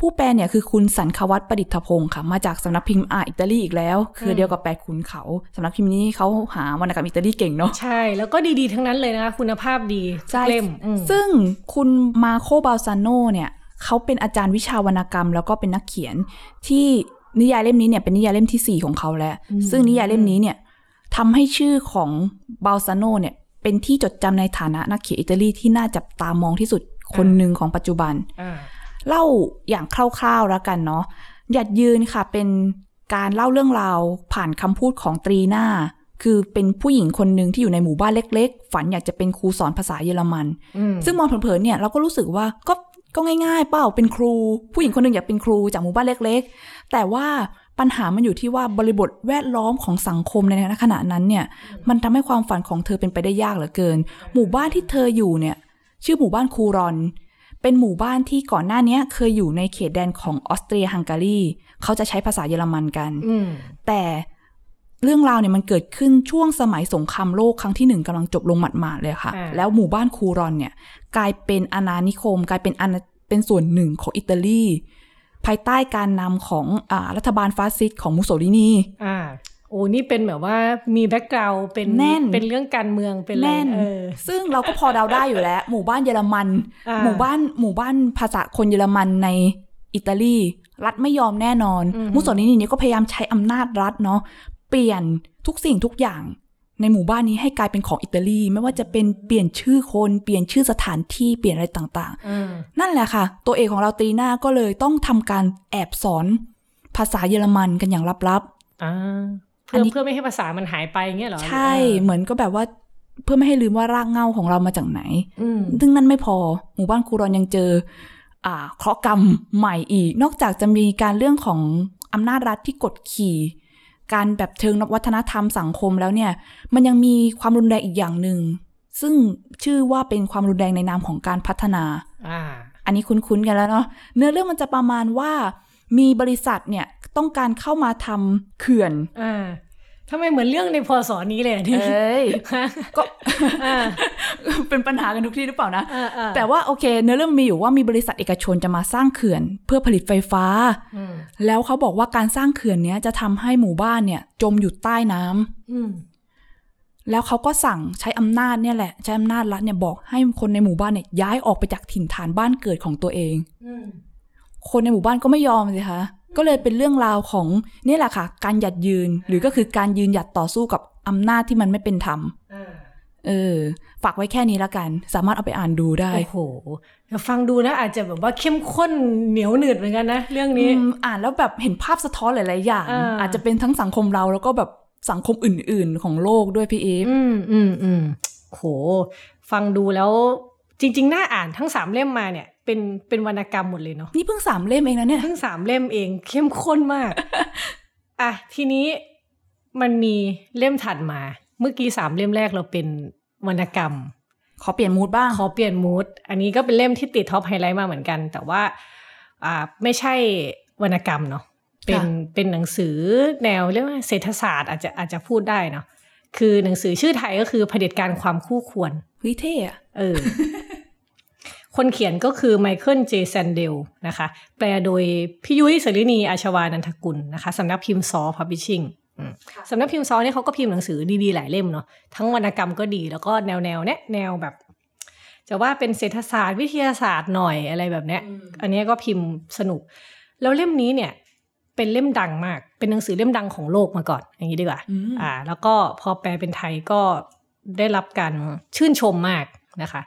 S4: ผู้แปลเนี่ยคือคุณสันควัตประดิษฐพงศ์ค่ะ มาจากสำนักพิมพ์อ่าอิตาลีอีกแล้ว คือเดียวกับแปดขุนเขาสำนักพิมพ์นี้เขาหาวรรณกรรมอิตาลีเก่งเนาะ
S3: ใช่ แล้วก็ดีๆ ทั้งนั้นเลยนะคะคุณภาพดี
S4: ใช่
S3: เล่มอืม
S4: ซึ่งคุณมาโคบาซาโนเนี่ย เขาเป็นอาจารย์วิชาวรรณกรรม แล้วก็เป็นนักเขียนที่นิยายเล่มนี้เนี่ยเป็นนิยายเล่มที่ 4 ของเขาแล้ว ซึ่งนิยายเล่มนี้เนี่ยทำให้ชื่อของบาซาโนเนี่ยเป็นที่จดจำในฐานะนักเขียนอิตาลีที่น่าจับตามองที่สุดคนหนึ่งของปัจจุบัน
S3: อ่า
S4: เล่าอย่างคร่าวๆแล้วกันเนาะหยัดยืนค่ะเป็นการเล่าเรื่องราวผ่านคำพูดของตรีน่าคือเป็นผู้หญิงคนหนึ่งที่อยู่ในหมู่บ้านเล็ก ๆ ฝันอยากจะเป็นครูสอนภาษาเยอรมัน
S3: อืม
S4: ซึ่งมองเผินๆเนี่ยเราก็รู้สึกว่าก็ ก็ง่ายๆ เปล่าเป็นครู ผู้หญิงคนหนึ่งอยากเป็นครูจากหมู่บ้านเล็ก ๆ แต่ว่าปัญหามันอยู่ที่ว่าบริบทแวดล้อมของสังคมในขณะนั้นเนี่ย มันทำให้ความฝันของเธอเป็นไปได้ยากเหลือเกิน หมู่บ้านที่เธออยู่เนี่ย ชื่อหมู่บ้านคูรอน เป็นหมู่บ้านที่ก่อนหน้านี้เคยอยู่ในเขตแดนของออสเตรียฮังการีเขาจะใช้ภาษาเยอรมันกัน
S3: อืม
S4: แต่เรื่องราวเนี่ยมันเกิดขึ้นช่วงสมัยสงครามโลกครั้งที่หนึ่งกำลังจบลงหมาดๆเลยค่ะ
S3: อ่า
S4: แล้วหมู่บ้านคูรอนเนี่ย กลายเป็นอาณานิคม กลายเป็นอาณาเป็นส่วนหนึ่งของอิตาลี ภายใต้การนำของอารัฐบาลฟาสซิสต์ของมุสโสลินี
S3: อ่าโอ้นี่เป็นแบบว่ามี background เป็น
S4: แน่น
S3: เป็นเรื่องการเมืองเป็นอะไร
S4: แน่น
S3: เออ
S4: ซึ่งเราก็พอเดาได้อยู่แล้ว หมู่บ้านเยอรมัน
S3: อ่า
S4: หมู่บ้านหมู่บ้านภาษาคนเยอรมันในอิตาลี รัฐไม่ยอมแน่นอน
S3: อือฮึ
S4: มุสโสลินีเนี่ยก็พยายามใช้อำนาจรัฐเนาะเปลี่ยนทุกสิ่งทุกอย่าง ในหมู่บ้านนี้ให้กลายเป็นของอิตาลี ไม่ว่าจะเป็นเปลี่ยนชื่อคนเปลี่ยนชื่อสถานที่เปลี่ยนอะไรต่าง
S3: อืม
S4: ๆนั่นแหละค่ะ ตัวเอกของเราตรีน่าก็เลยต้องทำการแอบสอนภาษาเยอรมันกันอย่างลับๆ
S3: อ่า
S4: อัน
S3: เพื่อ
S4: นี้
S3: เพื่อไม่ให้ภาษามันหายไปเงี้ยเหรอ
S4: ใช่
S3: เออ
S4: เหมือนก็แบบว่าเพื่อไม่ให้ลืมว่ารากเหง้าของเรามาจากไหน
S3: อืม
S4: ซึ่งนั่นไม่พอ หมู่บ้านคูรอนยังเจอ อ่าเคราะห์กรรมใหม่อีก นอกจากจะมีการเรื่องของอำนาจรัฐที่กดขี่ การแบบเชิงวัฒนธรรมสังคมแล้วเนี่ย มันยังมีความรุนแรงอีกอย่างหนึ่ง ซึ่งชื่อว่าเป็นความรุนแรงในนามของการพัฒนา
S3: อ่า
S4: อันนี้คุ้นๆกันแล้วเนาะเนื้อเรื่องมันจะประมาณว่ามีบริษัทเนี่ยต้องการเข้ามาทำเขื่อน
S3: อ่า ทำไมเหมือนเรื่องในพศนี้เลยอะเนี่ย
S4: เอ้ยก็
S3: อ่า
S4: เป็นปัญหากันทุกที่หรือเปล่านะ
S3: อ่าอ่า
S4: แต่ว่าโอเคเนื้อเรื่องมีอยู่ว่ามีบริษัทเอกชนจะมาสร้างเขื่อนเพื่อผลิตไฟฟ้า
S3: อืม
S4: แล้วเขาบอกว่าการสร้างเขื่อนเนี้ยจะทำให้หมู่บ้านเนี่ย จมอยู่ใต้น้ำ
S3: อืม
S4: แล้วเขาก็สั่งใช้อำนาจเนี่ยแหละ ใช้อำนาจรัฐเนี่ยบอกให้คนในหมู่บ้านเนี่ยย้ายออกไปจากถิ่นฐานบ้านเกิดของตัวเอง
S3: อืม
S4: คนในหมู่บ้านก็ไม่ยอมสิคะ ก็เลยเป็นเรื่องราวของเนี่ยแหละค่ะ การหยัดยืนหรือก็คือการยืนหยัดต่อสู้กับอำนาจที่มันไม่เป็นธรรม
S3: อ่า
S4: เออ ฝากไว้แค่นี้ละกัน สามารถเอาไปอ่านดูได้
S3: โอ้โหแต่ฟังดูนะอาจจะแบบว่าเข้มข้นเหนียวหนืดเหมือนกันนะ เรื่องนี้
S4: อืมอ่านแล้วแบบเห็นภาพสะท้อนหลายๆอย่าง
S3: อ่า
S4: อาจจะเป็นทั้งสังคมเราแล้วก็แบบสังคมอื่น ๆ ของโลกด้วยพี่เอฟ
S3: อืมอืมอืมโห ฟังดูแล้วจริง ๆ น่าอ่านทั้งสามเล่มมาเนี่ย เป็นเป็นวรรณกรรมหมดเลยเนาะ
S4: นี่เพิ่งสามเล่มเองนะเนี่ย
S3: เพิ่งสามเล่มเอง เข้มข้นมากอะทีนี้มันมีเล่มถัดมา เมื่อกี้สามเล่มแรกเราเป็นวรรณกรรม
S4: ขอเปลี่ยน mood บ้าง
S3: ขอเปลี่ยน mood อันนี้ก็เป็นเล่มที่ติด top highlight มาเหมือนกัน แต่ว่าอ่าไม่ใช่วรรณกรรมเนาะเป็นเป็นหนังสือแนวเรียกว่าเศรษฐศาสตร์อาจจะอาจจะพูดได้เนาะคือหนังสือชื่อไทยก็คือเผด็จการความคู่ควร
S4: เฮ้ยเท่อะ
S3: เออ คนเขียนก็คือไมเคิลเจแซนเดลนะคะ แปลโดยพี่ยุ้ยสรินีอาชวานันทกุลนะคะสำนักพิมพ์ซอพับบิชิงสำนักพิมพ์ซอเนี่ยเขาก็พิมพ์หนังสือดีๆ หลายเล่มเนาะทั้งวรรณกรรมก็ดีแล้วก็แนวแนวๆเนี้ยแนวแบบ จะว่าเป็นเศรษฐศาสตร์วิทยาศาสตร์หน่อยอะไรแบบเนี้ย อันเนี้ยก็พิมพ์สนุก แล้วเล่มนี้เนี่ยเป็นเล่มดังมาก เป็นหนังสือเล่มดังของโลกมาก่อน อย่างนี้ดีกว่า
S4: อืม
S3: อ่า แล้วก็พอแปลเป็นไทยก็ได้รับการชื่นชมมากนะคะ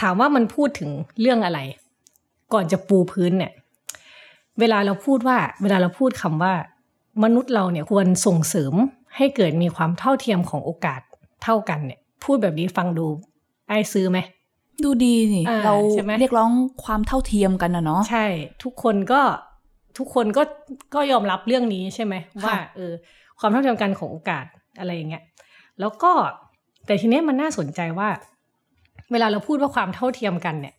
S3: ถามว่ามันพูดถึงเรื่องอะไร ก่อนจะปูพื้นเนี่ย เวลาเราพูดว่า เวลาเราพูดคำว่า มนุษย์เราเนี่ยควรส่งเสริมให้เกิดมีความเท่าเทียมของโอกาสเท่ากันเนี่ย พูดแบบนี้ฟังดูไอ้ซื้อไหม
S4: ดูดีนี่
S3: อ่า
S4: เรา
S3: ใช่ไหม
S4: เรียกร้องความเท่าเทียมกันนะเนาะ
S3: ใช่ ทุกคนก็ทุกคนก็ก็ยอมรับเรื่องนี้ใช่ไหมว่าเออความเท่าเทียมกันของโอกาสอะไรอย่างเงี้ยแล้วก็แต่ทีเนี้ยมันน่าสนใจว่า เวลาเราพูดว่าความเท่าเทียมกันเนี่ย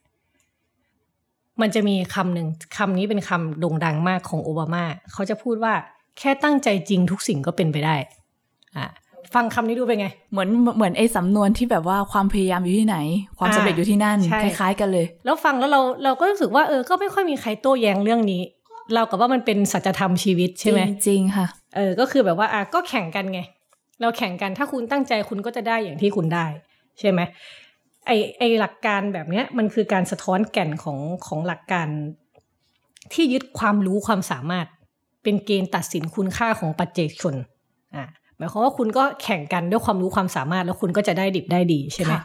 S3: มันจะมีคำหนึ่งคำนี้เป็นคำโด่งดังมากของโอบามา เขาจะพูดว่าแค่ตั้งใจจริงทุกสิ่งก็เป็นไปได้ อะฟังคำนี้ดูเป็นไง
S4: เหมือนเหมือนไอ้สำนวนที่แบบว่าความพยายามอยู่ที่ไหน ความสำเร็จอยู่ที่นั่น
S3: ใช่
S4: คล้ายๆกันเลย
S3: แล้วฟังแล้วเราเราก็รู้สึกว่าเออ ก็ไม่ค่อยมีใครโต้แย้งเรื่องนี้ เรากับว่ามันเป็นสัจธรรมชีวิตใช่ไหม
S4: จริงๆค่ะ
S3: เออ ก็คือแบบว่าอะก็แข่งกันไง เราแข่งกันถ้าคุณตั้งใจคุณก็จะได้อย่างที่คุณได้ ใช่ไหม ไอไอหลักการแบบเนี้ยมันคือการสะท้อนแก่นของของหลักการที่ยึดความรู้ความสามารถเป็นเกณฑ์ตัดสินคุณค่าของปัจเจกชนอ่าหมายความว่าคุณก็แข่งกันด้วยความรู้ความสามารถแล้วคุณก็จะได้ดิบได้ดีใช่ไหม
S4: ค่ะ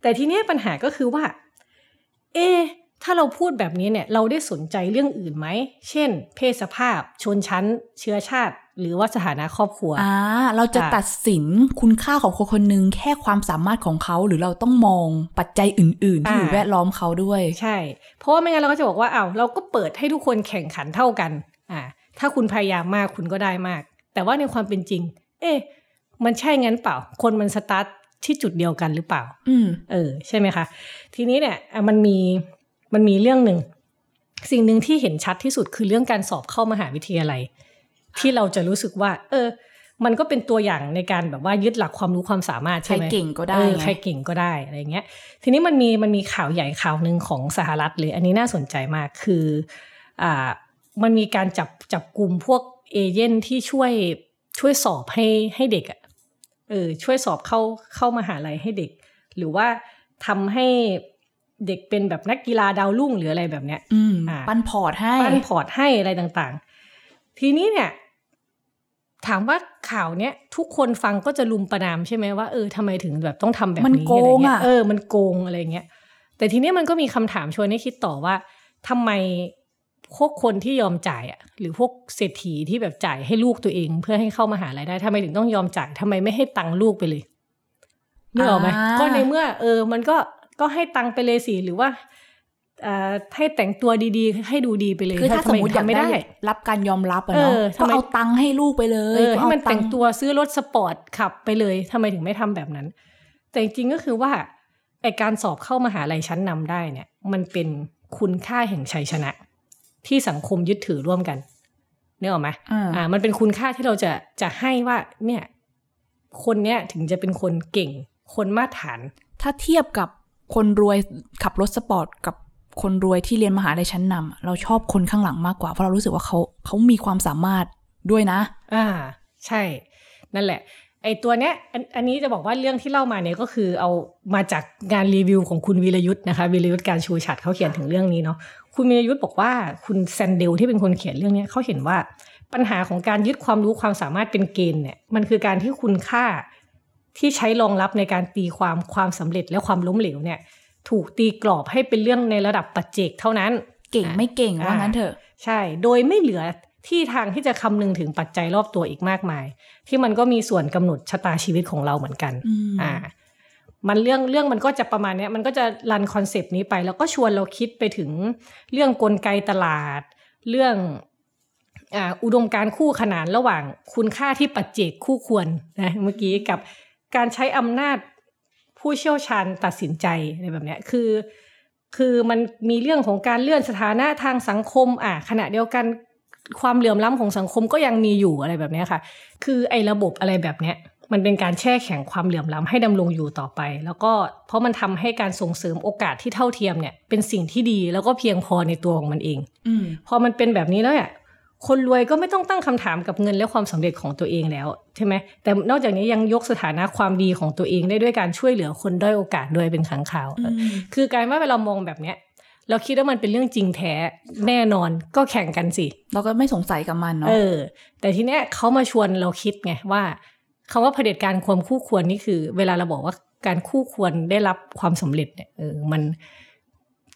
S3: แต่ทีเนี้ยปัญหาก็คือว่า เอะถ้าเราพูดแบบนี้เนี่ย เราได้สนใจเรื่องอื่นไหม เช่น เพศสภาพ ชนชั้น เชื้อชาติ หรือว่าสถานะครอบครัว
S4: อ่าเราจะ
S3: อ่า
S4: ตัดสินคุณค่าของคนคนหนึ่งแค่ความสามารถของเขาหรือเราต้องมองปัจจัยอื่น ๆ ที่อยู่แวดล้อมเขาด้วย
S3: ใช่ เพราะว่าไม่งั้นเราก็จะบอกว่าอ้าวเราก็เปิดให้ทุกคนแข่งขันเท่ากันอ่าถ้าคุณพยายามมากคุณก็ได้มาก แต่ว่าในความเป็นจริง เอ๊ะมันใช่งั้นเปล่า คนมันสตาร์ทที่จุดเดียวกันหรือเปล่า
S4: อืม
S3: เออ ใช่ไหมคะ ทีนี้เนี่ยอะมันมีมันมีเรื่องหนึ่ง สิ่งหนึ่งที่เห็นชัดที่สุดคือเรื่องการสอบเข้ามหาวิทยาลัย ที่เราจะรู้สึกว่า เออ มันก็เป็นตัวอย่างในการแบบว่ายึดหลักความรู้ความสามารถ
S4: ใคร
S3: ใช่ไหม
S4: เก่งก็ได้
S3: เออ
S4: ไง
S3: ใครเก่งก็ได้อะไรเงี้ย ทีนี้มันมีมันมีข่าวใหญ่ข่าวหนึ่งของสหรัฐเลย อันนี้น่าสนใจมากคือ อ่า มันมีการจับจับกลุ่มพวกเอเย่นที่ช่วยช่วยสอบให้ให้เด็กอะเออช่วยสอบเข้าเข้ามาหาลัยให้เด็ก หรือว่าทำให้เด็กเป็นแบบนักกีฬาดาวรุ่งหรืออะไรแบบเนี้ย
S4: อืม
S3: อ่า
S4: ปั้นพอร์ตให้
S3: ปั้นพอร์ตให้อะไรต่างๆ ทีนี้เนี่ย ถามว่าข่าวเนี้ยทุกคนฟังก็จะลุมประนามใช่ไหมว่าเออทำไมถึงแบบต้องทำแบบ
S4: มัน
S3: นี้
S4: โก
S3: อะไร
S4: ง
S3: เงี้
S4: อะ
S3: ยเออมันโกงอะไรเงี้ยแต่ทีเนี้ยมันก็มีคำถามชวนให้คิดต่อว่าทำไมพวกคนที่ยอมจ่ายอะหรือพวกเศรษฐีที่แบบจ่ายให้ลูกตัวเอง เพื่อให้เข้ามาหาลัยได้ทำไมถึงต้องยอมจ่ายทำไมไม่ให้ตังค์ลูกไปเลยนึกออกไหม
S4: อ่า
S3: ก็ในเมื่อ เออ มันก็ก็ให้ตังค์ไปเลยสิหรือว่าอ่า ให้แต่งตัวดีๆ ให้ดูดีไปเลย
S4: คือถ้า
S3: ทำ
S4: สม
S3: ไม
S4: ติอยาก
S3: ทำไม่
S4: ได้
S3: ได้
S4: รับการยอมรับอะเนาะ
S3: เออทำ
S4: ก็
S3: ไม
S4: เอาตังค์ให้ลูกไปเลย
S3: เออให้มัน
S4: ก็เอา
S3: แต่ง
S4: ค์
S3: ตัวซื้อรถสปอร์ตขับไปเลยทำไมถึงไม่ทำแบบนั้น แต่จริงๆก็คือว่าไอการสอบเข้ามหาลัยชั้นนำได้เนี่ย มันเป็นคุณค่าแห่งชัยชนะ ที่สังคมยึดถือร่วมกันนึกออกไหม
S4: อ่า
S3: อ่า มันเป็นคุณค่าที่เราจะจะให้ว่า เนี่ย คนเนี้ยถึงจะเป็นคนเก่ง คนมาตรฐาน
S4: ถ้าเทียบกับคนรวยขับรถสปอร์ตกับ คนรวยที่เรียนมหาลัยชั้นนำอะเราชอบคนข้างหลังมากกว่า เพราะเรารู้สึกว่าเขาเขามีความสามารถด้วยนะ
S3: อ่า ใช่ นั่นแหละ ไอตัวเนี้ยอันอันนี้จะบอกว่าเรื่องที่เล่ามาเนี่ยก็คือเอามาจากงานรีวิวของคุณวีรยุทธ์นะคะวีรยุทธ์การชูฉัดเขาเขียนถึงเรื่องนี้เนาะคุณวีรยุทธ์บอกว่าคุณแซนเดลที่เป็นคนเขียนเรื่องเนี้ยเขาเห็นว่าปัญหาของการยึดความรู้ความสามารถเป็นเกณฑ์เนี่ยมันคือการที่คุณค่าที่ใช้รองรับในการตีความความสำเร็จและความล้มเหลวเนี่ย ถูกตีกรอบให้เป็นเรื่องในระดับปัจเจกเท่านั้น
S4: เก่งไม่เก่งว่างั้นเถอะ
S3: ใช่ โดยไม่เหลือที่ทางที่จะคำนึงถึงปัจจัยรอบตัวอีกมากมาย ที่มันก็มีส่วนกำหนดชะตาชีวิตของเราเหมือนกัน
S4: อืม
S3: อ่ามันเรื่องเรื่องมันก็จะประมาณเนี้ยมันก็จะ run concept นี้ไป แล้วก็ชวนเราคิดไปถึงเรื่องกลไกตลาด เรื่องอ่าอุดมการณ์คู่ขนานระหว่างคุณค่าที่ปัจเจกคู่ควรนะเมื่อกี้กับการใช้อำนาจ ผู้เชี่ยวชาญตัดสินใจอะไรแบบเนี้ยคือ คือมันมีเรื่องของการเลื่อนสถานะทางสังคม อะขณะเดียวกันความเหลื่อมล้ำของสังคมก็ยังมีอยู่อะไรแบบเนี้ยค่ะ คือไอ้ระบบอะไรแบบเนี้ยมันเป็นการแช่แข็งความเหลื่อมล้ำให้ดำรงอยู่ต่อไป แล้วก็เพราะมันทำให้การส่งเสริมโอกาสที่เท่าเทียมเนี่ยเป็นสิ่งที่ดีแล้วก็เพียงพอในตัวของมันเอง
S4: อืม
S3: พอมันเป็นแบบนี้แล้วเนี่ย คนรวยก็ไม่ต้องตั้งคำถามกับเงินและความสำเร็จของตัวเองแล้วใช่ไหมแต่นอกจากนี้ยังยกสถานะความดีของตัวเองได้ด้วยการช่วยเหลือคนด้อยโอกาสด้วยเป็นครั้งคราว
S4: อืม
S3: คือการว่าเวลามองแบบเนี้ยเราคิดว่ามันเป็นเรื่องจริงแท้แน่นอนก็แข่งกันสิ
S4: เราก็ไม่สงสัยกับมันเนาะ
S3: เออ แต่ทีเนี้ยเขามาชวนเราคิดไงว่าคำว่าเผด็จการความคู่ควรนี่คือ เวลาเราบอกว่าการคู่ควรได้รับความสำเร็จเนี่ยเออมัน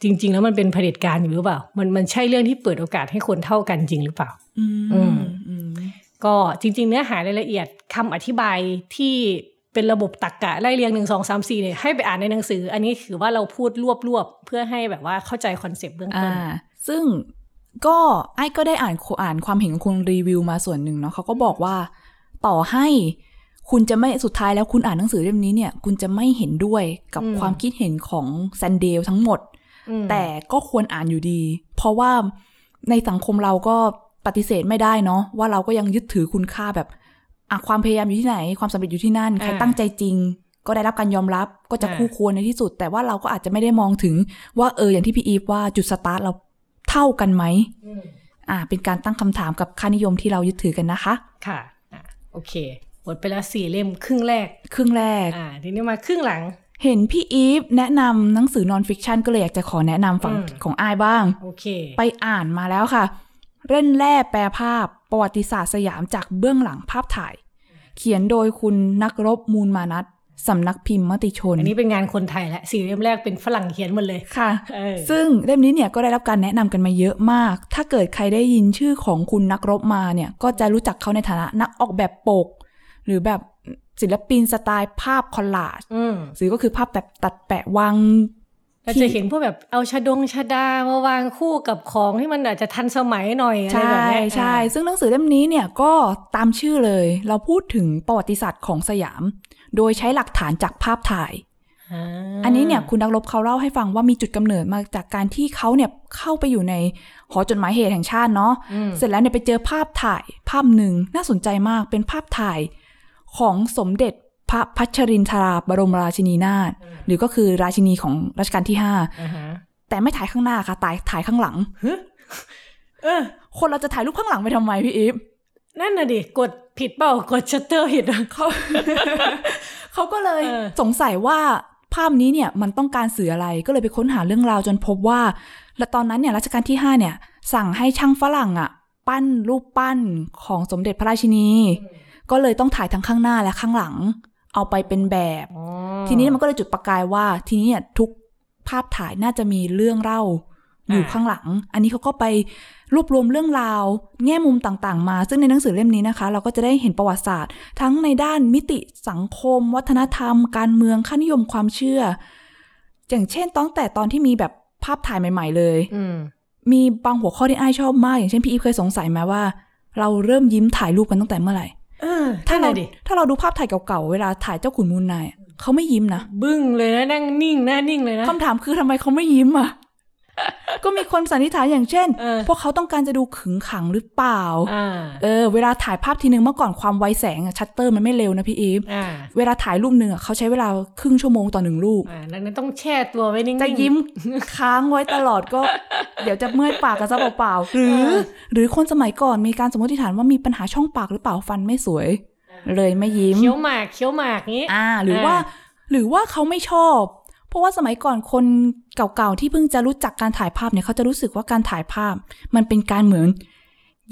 S3: จริง ๆ แล้วมันเป็นเผด็จการอยู่หรือเปล่า มันมันใช่เรื่องที่เปิดโอกาสให้คนเท่ากันจริงหรือเปล่า
S4: อืม
S3: อืม
S4: อืม
S3: ก็จริง ๆ เนื้อหารายละเอียดคำอธิบายที่เป็นระบบตรรกกะไล่เรียงหนึ่งสองสามสี่เนี่ยให้ไปอ่านในหนังสือ อันนี้ถือว่าเราพูดรวบๆเพื่อให้แบบว่าเข้าใจ concept เบื้องต้
S4: อ่าซึ่งก็อายก็ได้อ่านอ่านความเห็นของคนรีวิวมาส่วนหนึ่งเนาะเขาก็บอกว่าต่อให้คุณจะไม่สุดท้ายแล้วคุณอ่านหนังสือเล่มนี้เนี่ย คุณจะไม่เห็นด้วยกับ
S3: อืม
S4: ความคิดเห็นของแซนเดลทั้งหมด
S3: อืม
S4: แต่ก็ควรอ่านอยู่ดี เพราะว่าในสังคมเราก็ปฏิเสธไม่ได้เนาะว่าเราก็ยังยึดถือคุณค่าแบบอะความพยายามอยู่ที่ไหน ความสำเร็จอยู่ที่นั่น ใคร
S3: อ่า
S4: ตั้งใจจริง ก็ได้รับการยอมรับก็จะ
S3: อ่า
S4: คู่ควรในที่สุด แต่ว่าเราก็อาจจะไม่ได้มองถึง ว่าเอออย่างที่พี่อีฟว่าจุดสตาร์ทเราเท่ากันไหม
S3: อืม
S4: อ่า เป็นการตั้งคำถามกับค่านิยมที่เรายึดถือกันนะคะ
S3: ค่ะอะโอเคหมดไปแล้วสี่เล่มครึ่งแรก
S4: ครึ่งแรก
S3: อ่าทีนี้มาครึ่งหลัง
S4: เห็นพี่อีฟแนะนำหนังสือ nonfiction ก็เลยอยากจะขอแนะนำฝั่ง
S3: อืม
S4: ของอายบ้าง
S3: โอเค
S4: ไปอ่านมาแล้วค่ะ เล่นแร่แปลภาพประวัติศาสตร์สยามจากเบื้องหลังภาพถ่าย เขียนโดยคุณนักรบมูลมานัทสำนักพิมพ์มติชน
S3: อันนี้เป็นงานคนไทยและสี่เล่มแรกเป็นฝรั่งเขียนหมดเลย
S4: ค่ะ
S3: เออ
S4: ซึ่งเล่มนี้เนี่ยก็ได้รับการแนะนำกันมาเยอะมาก ถ้าเกิดใครได้ยินชื่อของคุณนักรบมาเนี่ย ก็จะรู้จักเขาในฐานะนักออกแบบปก หรือแบบ ศิลปินสไตล์ภาพคอลลาจ
S3: อืม
S4: หรือก็คือภาพแบบตัดแปะวาง
S3: เราจะเห็นพวกแบบเอาชาดงชาดามาวางคู่กับของที่มันอาจจะทันสมัยหน่อยอะไร
S4: ใช่
S3: แบบเนี้ย
S4: ใช่ซึ่งหนังสือเล่มนี้เนี่ยก็ตามชื่อเลย เราพูดถึงประวัติศาสตร์ของสยาม โดยใช้หลักฐานจากภาพถ่าย
S3: อ่า
S4: อันนี้เนี่ยคุณนักรบเขาเล่าให้ฟังว่ามีจุดกำเนิดมาจากการที่เขาเนี่ยเข้าไปอยู่ในหอจดหมายเหตุแห่งชาติเนาะ
S3: อืม
S4: เสร็จแล้วเนี่ยไปเจอภาพถ่ายภาพหนึ่งน่าสนใจมากเป็นภาพถ่าย ของสมเด็จพระศรีพัชรินทราบรมราชินีนาถหรือก็คือราชินีของรัชกาลที่ห้า
S3: อ่าฮะ
S4: แต่ไม่ถ่ายข้างหน้าค่ะถ่ายถ่ายข้างหลัง
S3: เออ
S4: คนเราจะถ่ายรูปข้างหลังไปทำไมพี่อีฟ
S3: นั่นน่ะดิ กดผิดเปล่ากดชัตเตอร์ผิดอะ
S4: เขาเขาก็เลย
S3: เออ
S4: สงสัยว่าภาพนี้เนี่ยมันต้องการสื่ออะไรก็เลยไปค้นหาเรื่องราวจนพบว่าและตอนนั้นเนี่ยรัชกาลที่ห้าเนี่ย สั่งให้ช่างฝรั่งอะปั้นรูปปั้นของสมเด็จพระราชินี ก็เลยต้องถ่ายทั้งข้างหน้าและข้างหลัง เอาไปเป็นแบบ
S3: อ๋อ
S4: ทีนี้มันก็เลยจุดประกายว่า ทีนี้เนี่ยทุกภาพถ่ายน่าจะมีเรื่องเล่าอยู่ข้างหลัง อันนี้เขาก็ไปรวบรวมเรื่องราว แง่มุมต่างๆ มา ซึ่งในหนังสือเล่มนี้นะคะ เราก็จะได้เห็นประวัติศาสตร์ ทั้งในด้านมิติสังคม วัฒนธรรม การเมืองค่านิยมความเชื่อ อย่างเช่นตั้งแต่ตอนที่มีแบบภาพถ่ายใหม่ ๆ เลย
S3: อืม
S4: มีบางหัวข้อที่ไอ้ายชอบมาก อย่างเช่นพี่อีฟเคยสงสัยไหมว่า เราเริ่มยิ้มถ่ายรูปกันตั้งแต่เมื่อไหร่
S3: เออ
S4: ถ้า
S3: นั่น
S4: เรา
S3: น่ะดิ
S4: ถ้าเราดูภาพถ่ายเก่าๆ เวลาถ่ายเจ้าขุนมูลนายอะเขาไม่ยิ้มนะ
S3: บึ้งเลยนะนั่งนิ่งหน้านิ่งเลยนะ
S4: คำถามคือทำไมเขาไม่ยิ้มอะ ก็มีคนสันนิษฐานอย่างเช่น
S3: เออ
S4: พวกเขาต้องการจะดูขึงขังหรือเปล่า
S3: อ่า
S4: เออ เวลาถ่ายภาพทีนึงเมื่อก่อนความไวแสงอะชัตเตอร์มันไม่เร็วนะพี่อีฟ
S3: อ่า
S4: เวลาถ่ายรูปหนึ่งอะเขาใช้เวลาครึ่งชั่วโมงต่อหนึ่งรูป
S3: อ่าดังนั้นต้องแช่ตัวไว้นิ่งๆ
S4: จะยิ้มค้างไว้ตลอดก็ เดี๋ยวจะเมื่อยปากกันซะเปล่าๆหรือ
S3: เออ
S4: หรือคนสมัยก่อนมีการสมมติฐานว่ามีปัญหาช่องปากหรือเปล่าฟันไม่สวย เลยไม่ยิ้ม
S3: เคี้ยวหมากเคี้ยวหมากงี้
S4: อ่า หรือว่า
S3: อ่า
S4: หรือว่าเขาไม่ชอบ เพราะว่าสมัยก่อนคนเก่าๆที่เพิ่งจะรู้จักการถ่ายภาพเนี่ยเขาจะรู้สึกว่าการถ่ายภาพ มันเป็นการเหมือน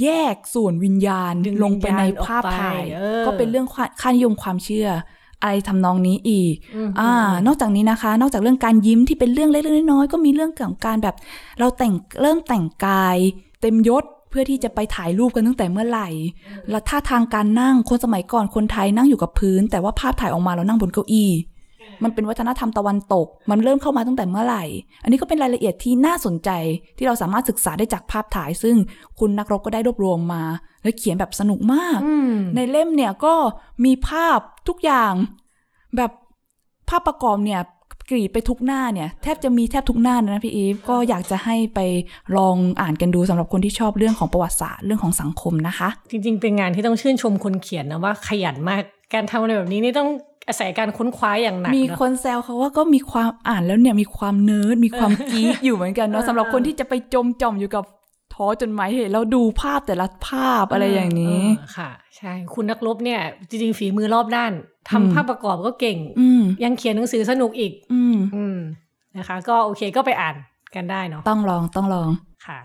S4: แยกส่วนวิญญาณ
S3: ดึง
S4: ลงไปในภาพ
S3: วิญญาณออกไป
S4: ถ่าย
S3: เออ
S4: ก็เป็นเรื่องค่าค่านิยมความเชื่อ อะไรทำนองนี้อีก
S3: ม
S4: อ่านอกจากนี้นะคะ นอกจากเรื่องการยิ้มที่เป็นเรื่องเล็กๆน้อยๆก็มีเรื่องของการแบบ เราแต่งเริ่มแต่งกาย เต็มยศเพื่อที่จะไปถ่ายรูปกันตั้งแต่เมื่อไหร่แล้วท่าทางการนั่งคนสมัยก่อนคนไทยนั่งอยู่กับพื้น แต่ว่าภาพถ่ายออกมาเรานั่งบนเก้าอี้ มันเป็นวัฒนธรรมตะวันตก มันเริ่มเข้ามาตั้งแต่เมื่อไหร่ อันนี้ก็เป็นรายละเอียดที่น่าสนใจที่เราสามารถศึกษาได้จากภาพถ่าย ซึ่งคุณนักรบก็ได้รวบรวมมา และเขียนแบบสนุกมาก
S3: อืม
S4: ในเล่มเนี่ยก็มีภาพทุกอย่าง แบบภาพประกอบเนี่ยกรีดไปทุกหน้าเนี่ยแทบจะมีแทบทุกหน้านะพี่อีฟก็อยากจะให้ไปลองอ่านกันดูสำหรับคนที่ชอบเรื่องของประวัติศาสตร์เรื่องของสังคมนะคะ
S3: จริง ๆ เป็นงานที่ต้องชื่นชมคนเขียนนะว่าขยันมากการทำอะไรแบบนี้นี่ต้อง อาศัยการค้นคว้าอย่างหนัก
S4: มี
S3: เนอะ
S4: คนแซวเขาว่าก็มีความอ่านแล้วเนี่ยมีความเนิร์ดมีความกี๊ดอยู่เหมือนกันเนาะ
S3: เออ
S4: สำหรับคนที่จะไปจมจอมอยู่กับท้อจนหมายเหตุแล้วดูภาพแต่ละภาพอะไรอย่างนี้
S3: เออค่ะ ใช่คุณนักรบเนี่ย จริงๆฝีมือรอบด้านทำ
S4: อืม
S3: ภาพประกอบก็เก่ง
S4: อืม
S3: ยังเขียนหนังสือสนุกอีก
S4: อืม
S3: อืมนะคะ ก็โอเคก็ไปอ่านกันได้เนาะ
S4: ต้องลองต้องลอง
S3: ค่ะ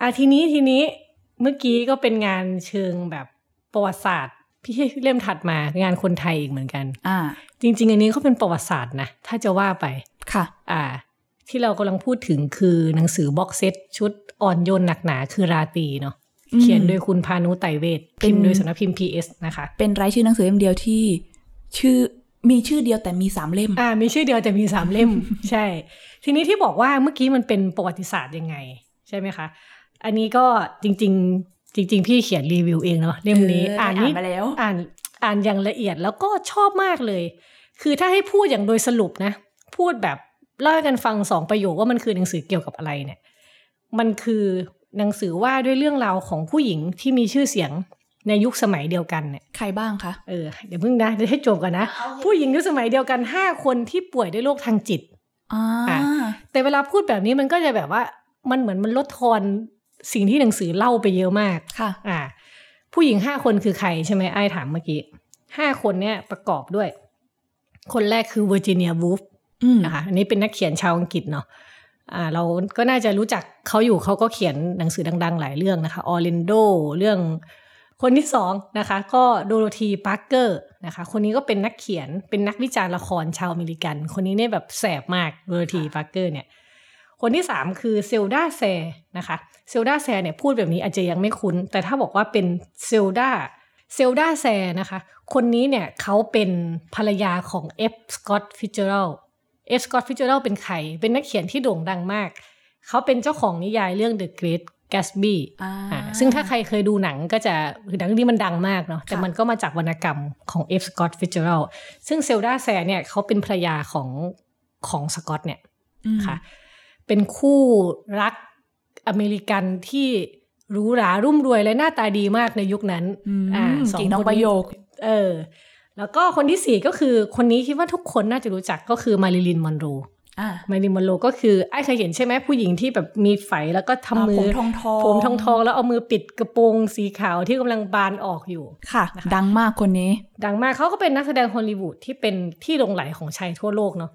S3: อะทีนี้ทีนี้เมื่อกี้ก็เป็นงานเชิงแบบประวัติศาสตร์ พี่เล่มถัดมางานคนไทยอีกเหมือนกัน
S4: อ่า
S3: จริง ๆ อันนี้ก็เป็นประวัติศาสตร์นะ ถ้าจะว่าไป
S4: ค่ะ
S3: อ่า ที่เรากำลังพูดถึงคือหนังสือบ็อกเซตชุดอ่อนโยนหนักหนาคือราตรีเนาะ
S4: อืม
S3: เขียนโดยคุณพานุไตรเวท
S4: เป็น
S3: พิมพ์โดยสำนักพิมพ์ PS นะคะ
S4: เป็นรายชื่อหนังสือเล่มเดียวที่ ชื่อมีชื่อเดียวแต่มีสามเล่ม
S3: อ่า มีชื่อเดียวแต่มีสามเล่ม ใช่ ทีนี้ที่บอกว่าเมื่อกี้มันเป็นประวัติศาสตร์ยังไง ใช่ไหมคะ อันนี้ก็จริงๆ จริง ๆ พี่เขียนรีวิวเองเนาะเล่มนี้
S4: เอออ่าน
S3: นี่
S4: มาแล้ว
S3: อ่านอ่านอย่างละเอียดแล้วก็ชอบมากเลย คือถ้าให้พูดอย่างโดยสรุปนะ พูดแบบเล่าให้กันฟังสองประโยคว่ามันคือหนังสือเกี่ยวกับอะไรเนี่ย มันคือหนังสือว่าด้วยเรื่องราวของผู้หญิงที่มีชื่อเสียงในยุคสมัยเดียวกันเนี่ย
S4: ใครบ้างคะ
S3: เออเดี๋ยวเพิ่งนะเดี๋ยวให้จบก่อนนะ ผู้หญิงยุคสมัยเดียวกันห้าคนที่ป่วยด้วยโรคทางจิต
S4: อ่า
S3: อะแต่เวลาพูดแบบนี้มันก็จะแบบว่ามันเหมือนมันลดทอน สิ่งที่หนังสือเล่าไปเยอะมาก
S4: ค่ะ
S3: อ่า ผู้หญิงห้าคนคือใครใช่ไหมไอ้ถามเมื่อกี้ห้าคนเนี่ยประกอบด้วย คนแรกคือเวอร์จิเนียวูล์ฟ
S4: อืม
S3: นะคะอันนี้เป็นนักเขียนชาวอังกฤษเนาะอ่า เราก็น่าจะรู้จักเขาอยู่เขาก็เขียนหนังสือดัง ๆ หลายเรื่องนะคะออร์แลนโดเรื่องคนที่สองนะคะ ก็โดโรธีปาร์เกอร์นะคะ คนนี้ก็เป็นนักเขียนเป็นนักวิจารณ์ละครชาวอเมริกัน คนนี้เนี่ยแบบแสบมากโดโรธีปาร์เกอร์เนี่ย คนที่สามคือเซลดาแซร์นะคะเซลดาแซร์เนี่ยพูดแบบนี้อาจจะยังไม่คุ้น แต่ถ้าบอกว่าเป็นเซลดาเซลดาแซร์นะคะ คนนี้เนี่ยเขาเป็นภรรยาของเอฟสกอตฟิ t เจอรัลเอฟสกอตฟิ t เจอรัลเป็นใคร เป็นนักเขียนที่โด่งดังมาก เขาเป็นเจ้าของนิยายเรื่อง The Great Gatsby
S4: อ่า
S3: อ่าซึ่งถ้าใครเคยดูหนังก็จะคือหนังเรื่องนี้มันดังมากเนาะ แต่
S4: ค่ะ
S3: มันก็มาจากวรรณกรรมของ F. Scott Fitzgerald ซึ่งเซลดาแซเนี่ยเขาเป็นภรรยาของของสกอตเนี่ย
S4: อืม
S3: ค่ะ เป็นคู่รักอเมริกันที่หรูหรารุ่มรวยและหน้าตาดีมากในยุคนั้น
S4: อืม
S3: อ่าสอง
S4: เก่งน้อง
S3: คน
S4: ประ
S3: นี้
S4: โยค
S3: เออ แล้วก็คนที่สี่ก็คือคนนี้คิดว่าทุกคนน่าจะรู้จักก็คือมาริลินมอนโร
S4: อ่า
S3: มาริลินมอนโรก็คือไอ้เคยเห็นใช่ไหมผู้หญิงที่แบบมีไฝแล้วก็ทำมื
S4: ผม
S3: อ
S4: ทองทอง
S3: ผมทองทองแล้วเอามือปิดกระโปรงสีขาวที่กำลังบานออกอยู่
S4: ค่ะ
S3: นะคะ
S4: ดังมากคนนี้
S3: ดังมากเขาก็เป็นนักแสดงฮอลลีวูดที่เป็นที่หลงใหลของชายทั่วโลกเนาะ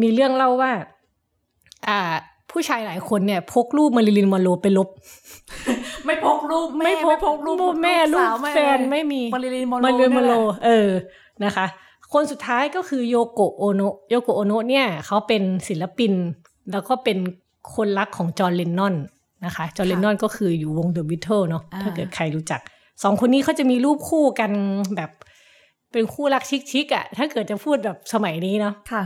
S3: มีเรื่องเล่าว่า อ่า ผู้ชายหลายคนเนี่ยพกรูปมาริลินมอนโรไปรบ
S4: ไม่พกรูปแม่
S3: ไม่พกรูปแม่รูป
S4: สาว
S3: แฟนไม่มี
S4: มาริลินมอนโร
S3: มาริลินมอนโร
S4: นี่แหละ
S3: เออนะคะ คนสุดท้ายก็คือโยโกะโอโนะโยโกะโอโนะเนี่ยเขาเป็นศิลปิน แล้วก็เป็นคนรักของจอห์นเลนนอนนะคะจอห์นเลนนอนก็คืออยู่วง The Beatles เนาะถ้าเกิดใครรู้จักสองคนนี้เขาจะมีรูปคู่กันแบบเป็นคู่รักชิคๆอะ ถ้าเกิดจะพูดแบบสมัยนี้เนาะ
S4: ค่ะ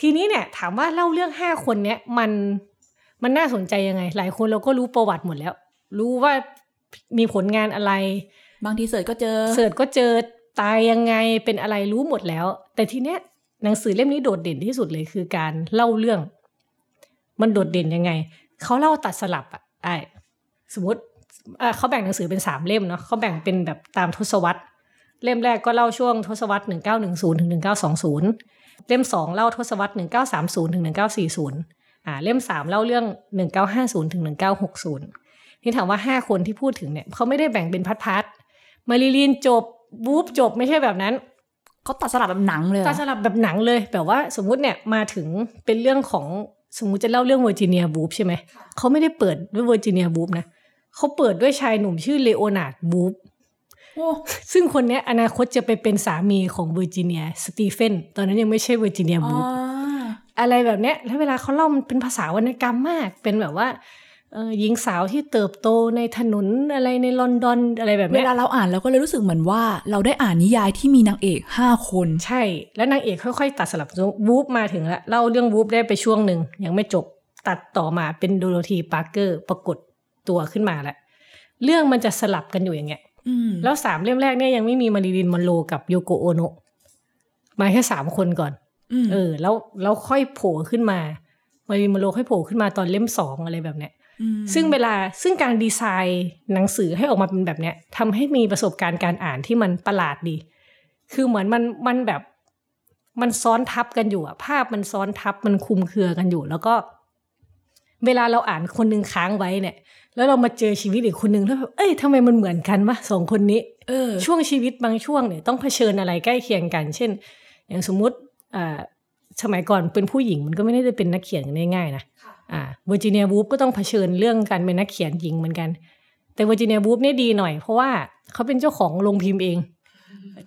S3: ทีนี้เนี่ยถามว่าเล่าเรื่องห้าคนเนี้ยมันมันน่าสนใจยังไง หลายคนเราก็รู้ประวัติหมดแล้ว รู้ว่ามีผลงานอะไร
S4: บางที search ก็เจอ
S3: searchก็เจอตายยังไงเป็นอะไรรู้หมดแล้ว แต่ทีเนี้ยหนังสือเล่มนี้โดดเด่นที่สุดเลยคือการเล่าเรื่อง มันโดดเด่นยังไงเขาเล่าตัดสลับอะไอ้สมมติอ่าเขาแบ่งหนังสือเป็นสามเล่มเนาะเขาแบ่งเป็นแบบตามทศวรรษ เล่มแรกก็เล่าช่วงทศวรรษหนึ่งเก้าหนึ่งศูนย์ถึงหนึ่งเก้าสองศูนย์ เล่มสองเล่าทศวรรษหนึ่งเก้าสามศูนย์ถึงหนึ่งเก้าสี่ศูนย์อ่าเล่มสามเล่าเรื่องหนึ่งเก้าห้าศูนย์ถึงหนึ่งเก้าหกศูนย์นี่ถามว่าห้าคนที่พูดถึงเนี่ยเขาไม่ได้แบ่งเป็นพัดๆมาริลีนจบบู๊บจบไม่ใช่แบบนั้น
S4: เขาตัดสลับแบบหนังเลยเหรอ
S3: ตาสลับแบบหนังเลยแบบว่าสมมุติเนี่ยมาถึงเป็นเรื่องของสมมุติจะเล่าเรื่องเวอร์จิเนียวูล์ฟใช่ไหมเขาไม่ได้เปิดด้วยเวอร์จิเนียวูล์ฟนะเขาเปิดด้วยชายหนุ่มชื่อเลโอนาร์ดวูล์ฟ
S4: โอ้
S3: ซึ่งคนเนี้ยอนาคตจะไปเป็นสามีของเวอร์จิเนียสตีเฟนตอนนั้นยังไม่ใช่เวอร์จิเนีย
S4: วู
S3: ล์ฟ
S4: อะ
S3: ไรแบบเนี้ยแล้วเวลาเขาเล่ามันเป็นภาษาวรรณกรรมมากเป็นแบบว่าเออหญิงสาวที่เติบโตในถนนอะไรในลอนดอนอะไรแบบ
S4: เนี้
S3: ยเว
S4: ลาเราอ่านเราก็เลยรู้สึกเหมือนว่า เราได้อ่านนิยายที่มีนางเอกห้าคน
S3: ใช่ แล้วนางเอกค่อยๆ ตัดสลับวูล์ฟมาถึงแล้วเล่าเรื่องวูล์ฟได้ไปช่วงหนึ่งยังไม่จบตัดต่อมาเป็นโดโรธีปาร์เกอร์ปรากฏตัวขึ้นมาแล้วเรื่องมันจะสลับกันอยู่อย่างเงี้ย
S4: อืม
S3: แล้วสามเล่มแรกเนี่ยยังไม่มีมาริลินมอนโรกับโยโกะโอโนะมาแค่สามคนก่อน
S4: ม
S3: เออ แล้วแล้วค่อยโผล่ขึ้นมามาริลินมอนโรค่อยโผล่ขึ้นมาตอนเล่มสองอะไรแบบเนี้ย
S4: ม
S3: ซึ่งเวลาซึ่งการดีไซน์หนังสือให้ออกมาเป็นแบบเนี้ยทำให้มีประสบการณ์การอ่านที่มันประหลาดดี คือเหมือนมันมันแบบ มันซ้อนทับกันอยู่อะภาพมันซ้อนทับมันคลุมเครือกันอยู่ แล้วก็ เวลาเราอ่านคนหนึ่งค้างไว้เนี่ย แล้วเรามาเจอชีวิตอีกคนหนึ่งแล้วแบบเอ้ยทำไมมันเหมือนกันวะสองคนนี้
S4: เออ
S3: ช่วงชีวิตบางช่วงเนี่ยต้องเผชิญอะไรใกล้เคียงกัน เช่น อย่างสมมุติอ่าสมัยก่อนเป็นผู้หญิงมันก็ไม่ได้เป็นนักเขียนกันง่ายๆนะอ่าเวอร์จิเนียวูฟก็ต้องเผชิญเรื่องการเป็นนักเขียนหญิงเหมือนกัน แต่เวอร์จิเนียวูล์ฟเนี่ยดีหน่อย เพราะว่าเขาเป็นเจ้าของโรงพิมพ์เอง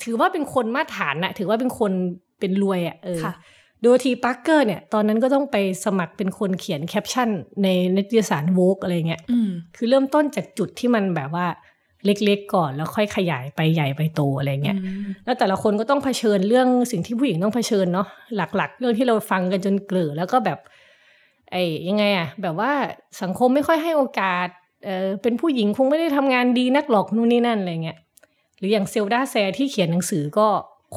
S3: ถือว่าเป็นคนมีฐานะนะถือว่าเป็นคนเป็นรวยอะ่ะเออ
S4: ค่ะ
S3: โดโรธีปาร์เกอร์เนี่ย ตอนนั้นก็ต้องไปสมัครเป็นคนเขียนแคปชั่น ในนิตยสาร Vogue อะไรเงี้ย
S4: อืม
S3: คือเริ่มต้นจากจุดที่มันแบบว่าเล็กๆก่อนแล้วค่อยขยายไปใหญ่ไปโตอะไรเงี้ย แล้วแต่ละคนก็ต้องเผชิญเรื่องสิ่งที่ผู้หญิงต้องเผชิญเนาะหลัก ๆ เรื่องที่เราฟังกันจนเกร่อแล้วก็แบบ ไอ้ยังไงอะแบบว่าสังคมไม่ค่อยให้โอกาสเออเป็นผู้หญิงคงไม่ได้ทำงานดีนักหรอกนู่นนี่นั่นอะไรเงี้ยหรืออย่างเซลดาแซร์ที่เขียนหนังสือก็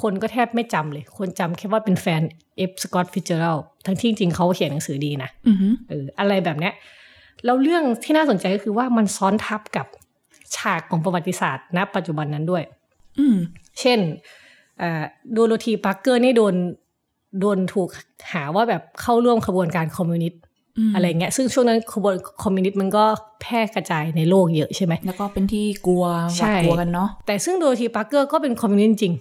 S3: คนก็แทบไม่จำเลย คนจำแค่ว่าเป็นแฟน F. Scott Fitzgerald ทั้งที่จริงๆเขาเขียนหนังสือดีนะ
S4: อือหือ
S3: เอออะไรแบบเนี้ยแล้วเรื่องที่น่าสนใจก็คือว่ามันซ้อนทับกับฉากของประวัติศาสตร์ณ ปัจจุบันนั้นด้วย
S4: อืม
S3: เช่นเอ่อโดโรธีปาร์เกอร์นี่โดนโดนถูกหาว่าแบบเข้าร่วมขบวนการคอมมิวนิสต์
S4: ม
S3: อะไรเงี้ย ซึ่งช่วงนั้นขบวนคอมมิวนิสต์มันก็แพร่กระจายในโลกเยอะใช่ไหม
S4: แล้วก็เป็นที่กลัว
S3: ใช่ห
S4: วาดกลัวกันเนาะ
S3: แต่ซึ่งโดโรธีปาร์เกอร์ก็เป็นคอมมิวนิสต์จริง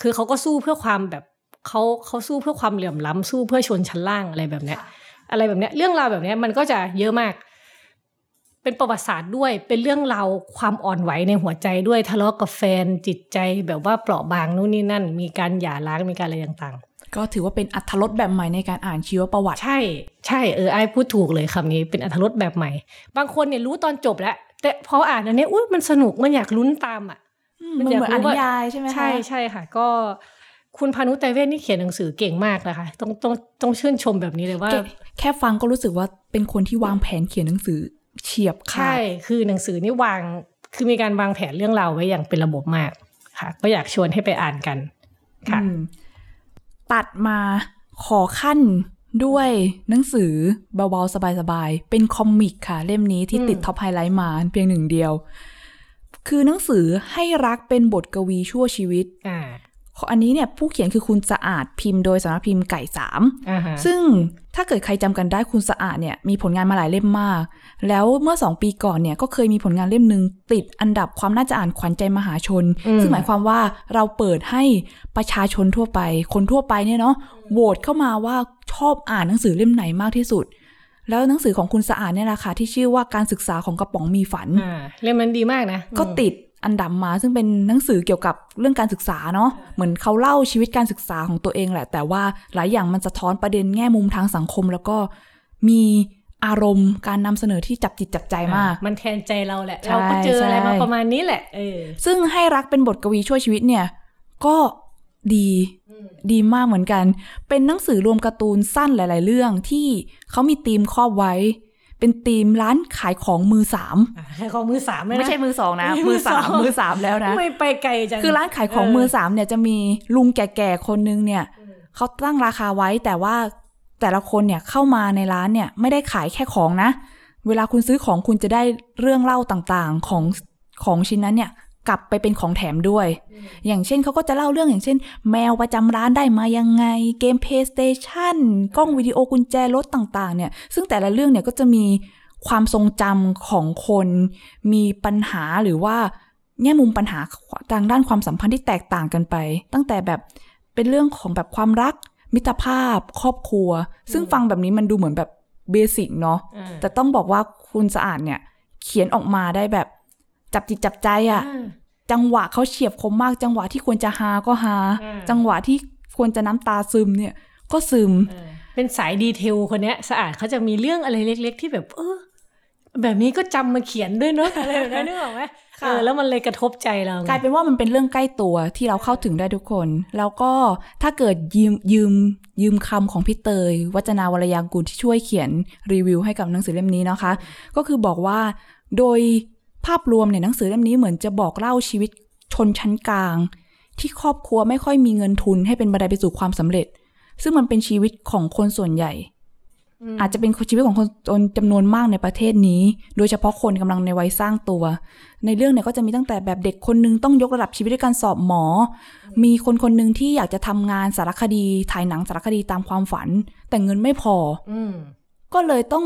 S3: คือเขาก็สู้เพื่อความแบบเขาเขาสู้เพื่อความเหลื่อมล้ำสู้เพื่อชนชั้นล่างอะไรแบบเนี้ย อะไรแบบเนี้ย เรื่องราวแบบเนี้ยมันก็จะเยอะมาก เป็นประวัติศาสตร์ด้วย เป็นเรื่องราวความอ่อนไหวในหัวใจด้วยทะเลาะกับแฟนจิตใจแบบว่าเปราะบางนู่นนี่นั่น มีการหย่าร้างมีการอะไรต่าง
S4: ก็ถือว่าเป็นอัธรสแบบใหม่ในการอ่านชีวประวัติ
S3: ๆใช่ ใช่เออไอ้พูดถูกเลยคำนี้เป็นอัธรสแบบใหม่ บางคนเนี่ยรู้ตอนจบแล้วแต่พออ่านอันเนี้ยอุ้ยมันสนุกมันอยากลุ้นตามอะ
S4: มันเหมือนอ่านนิยายใช่ไหมคะ
S3: ใช่ใช่ค่ะ ก็คุณพานุไตรเวทนี่เขียนหนังสือเก่งมากนะคะ ต้องต้องต้องชื่นชมแบบนี้เลยว่า
S4: แค่แค่ฟังก็รู้สึกว่าเป็นคนที่วางแผนเขียนหนังสือเฉียบขา
S3: ใช่
S4: ด
S3: คือหนังสือนี่วางคือมีการวางแผนเรื่องราวไว้อย่างเป็นระบบมากค่ะ ก็อยากชวนให้ไปอ่านกันค่ะ
S4: อืมตัดมาขอคั่นด้วยหนังสือเบาๆ สบายๆ เป็น comic ค่ะ เล่มนี้ที่
S3: อืม
S4: ติด top highlight มาเพียงหนึ่งเดียว คือหนังสือให้รักเป็นบทกวีชั่วชีวิต
S3: อ่า
S4: อันนี้เนี่ยผู้เขียนคือคุณสะอาดพิมพ์โดยสำนักพิมพ์ไก่สาม
S3: อ่าฮะ
S4: ซึ่งถ้าเกิดใครจำกันได้คุณสะอาดเนี่ยมีผลงานมาหลายเล่มมาก แล้วเมื่อสองปีก่อนเนี่ยก็เคยมีผลงานเล่มหนึ่งติดอันดับความน่าจะอ่านขวัญใจมหาชน ซึ่งหมายความว่าเราเปิดให้ประชาชนทั่วไป คนทั่วไปเนี่ยเนาะโหวตเข้ามาว่าชอบอ่านหนังสือเล่มไหนมากที่สุด แล้วหนังสือของคุณสะอาดเนี่ยแหละค่ะที่ชื่อว่าการศึกษาของกระป๋องมีฝัน
S3: อ่าเล่มนั้นดีมากนะ
S4: ก็ติดอันดับมาซึ่งเป็นหนังสือเกี่ยวกับเรื่องการศึกษาเนาะเหมือนเขาเล่าชีวิตการศึกษาของตัวเองแหละ แต่ว่าหลายอย่างมันสะท้อนประเด็นแง่มุมทางสังคม แล้วก็มีอารมณ์การนำเสนอที่จับจิตจับใจมาก
S3: อ่มันแทนใจเราแหละ
S4: ใช่
S3: เราก็เจออะไรมา
S4: ใช่
S3: ประมาณนี้แหละเออ
S4: ซึ่งให้รักเป็นบทกวีช่วยชีวิตเนี่ย ก็ดี ดีมากเหมือนกัน เป็นหนังสือรวมการ์ตูนสั้นหลาย ๆ เรื่องที่เขามีธีมครอบไว้ เป็นธีมร้านขายของมือสาม
S3: อะให้ของมือสามเลยนะ
S4: ไม่ใช่มือสองนะ
S3: ไม่
S4: มือสาม
S3: มือสอง
S4: มือสามแล้วนะ
S3: ไม่ไปไกลจัง
S4: คือร้านขายของมือสามเนี่ยจะมีลุงแก่ๆคนนึงเนี่ยเขาตั้งราคาไว้แต่ว่าแต่ละคนเนี่ยเข้ามาในร้านเนี่ยไม่ได้ขายแค่ของนะ เวลาคุณซื้อของคุณจะได้เรื่องเล่าต่างๆของของชิ้นนั้นเนี่ย กลับไปเป็นของแถมด้วย อย่างเช่นเขาก็จะเล่าเรื่องอย่างเช่น แมวประจำร้านได้มายังไง เกม PlayStation กล้องวิดีโอกุญแจรถต่างๆ เนี่ย ซึ่งแต่ละเรื่องเนี่ยก็จะมีความทรงจำของคน มีปัญหาหรือว่าแง่มุมปัญหาทางด้านความสัมพันธ์ที่แตกต่างกันไป ตั้งแต่แบบเป็นเรื่องของแบบความรัก มิตรภาพ ครอบครัว ซึ่งฟังแบบนี้มันดูเหมือนแบบเบสิกเนาะ
S3: อ่า
S4: แต่ต้องบอกว่าคุณสะอาดเนี่ย เขียนออกมาได้แบบ จับจิตจับใจอะ
S3: อ่า
S4: จังหวะเขาเฉียบคมมาก จังหวะที่ควรจะฮาก็ฮา
S3: อ่า
S4: จังหวะที่ควรจะน้ำตาซึมเนี่ย ก็ซึม
S3: เออเป็นสายดีเทลคนเนี้ยสะอาดเขาจะมีเรื่องอะไรเล็ก ๆ ที่แบบ เออแบบนี้ก็จำมาเขียนด้วยเนอะอะไรแบบนั้นนึกออกไหม
S4: ค่ะ
S3: เออแล้วมันเลยกระทบใจเราไง
S4: กลายเป็นว่ามันเป็นเรื่องใกล้ตัวที่เราเข้าถึงได้ทุกคน แล้วก็ถ้าเกิดยืมยืมยืมคำของพี่เตย วัจนาวรยางกูลที่ช่วยเขียนรีวิวให้กับหนังสือเล่มนี้นะคะ ก็คือบอกว่าโดย ภาพรวมเนี่ยหนังสือเล่มนี้เหมือนจะบอกเล่าชีวิตชนชั้นกลาง ที่ครอบครัวไม่ค่อยมีเงินทุนให้เป็นบันไดไปสู่ความสำเร็จ ซึ่งมันเป็นชีวิตของคนส่วนใหญ่ อาจจะเป็นชีวิตของคนจำนวนมากในประเทศนี้ โดยเฉพาะคนกำลังในวัยสร้างตัว ในเรื่องเนี่ยก็จะมีตั้งแต่แบบเด็กคนนึงต้องยกระดับชีวิตด้วยการสอบหมอ มีคนคนหนึ่งที่อยากจะทำงานสารคดี ถ่ายหนังสารคดีตามความฝัน แต่เงินไม่พอ
S3: อืม
S4: ก็เลยต้อง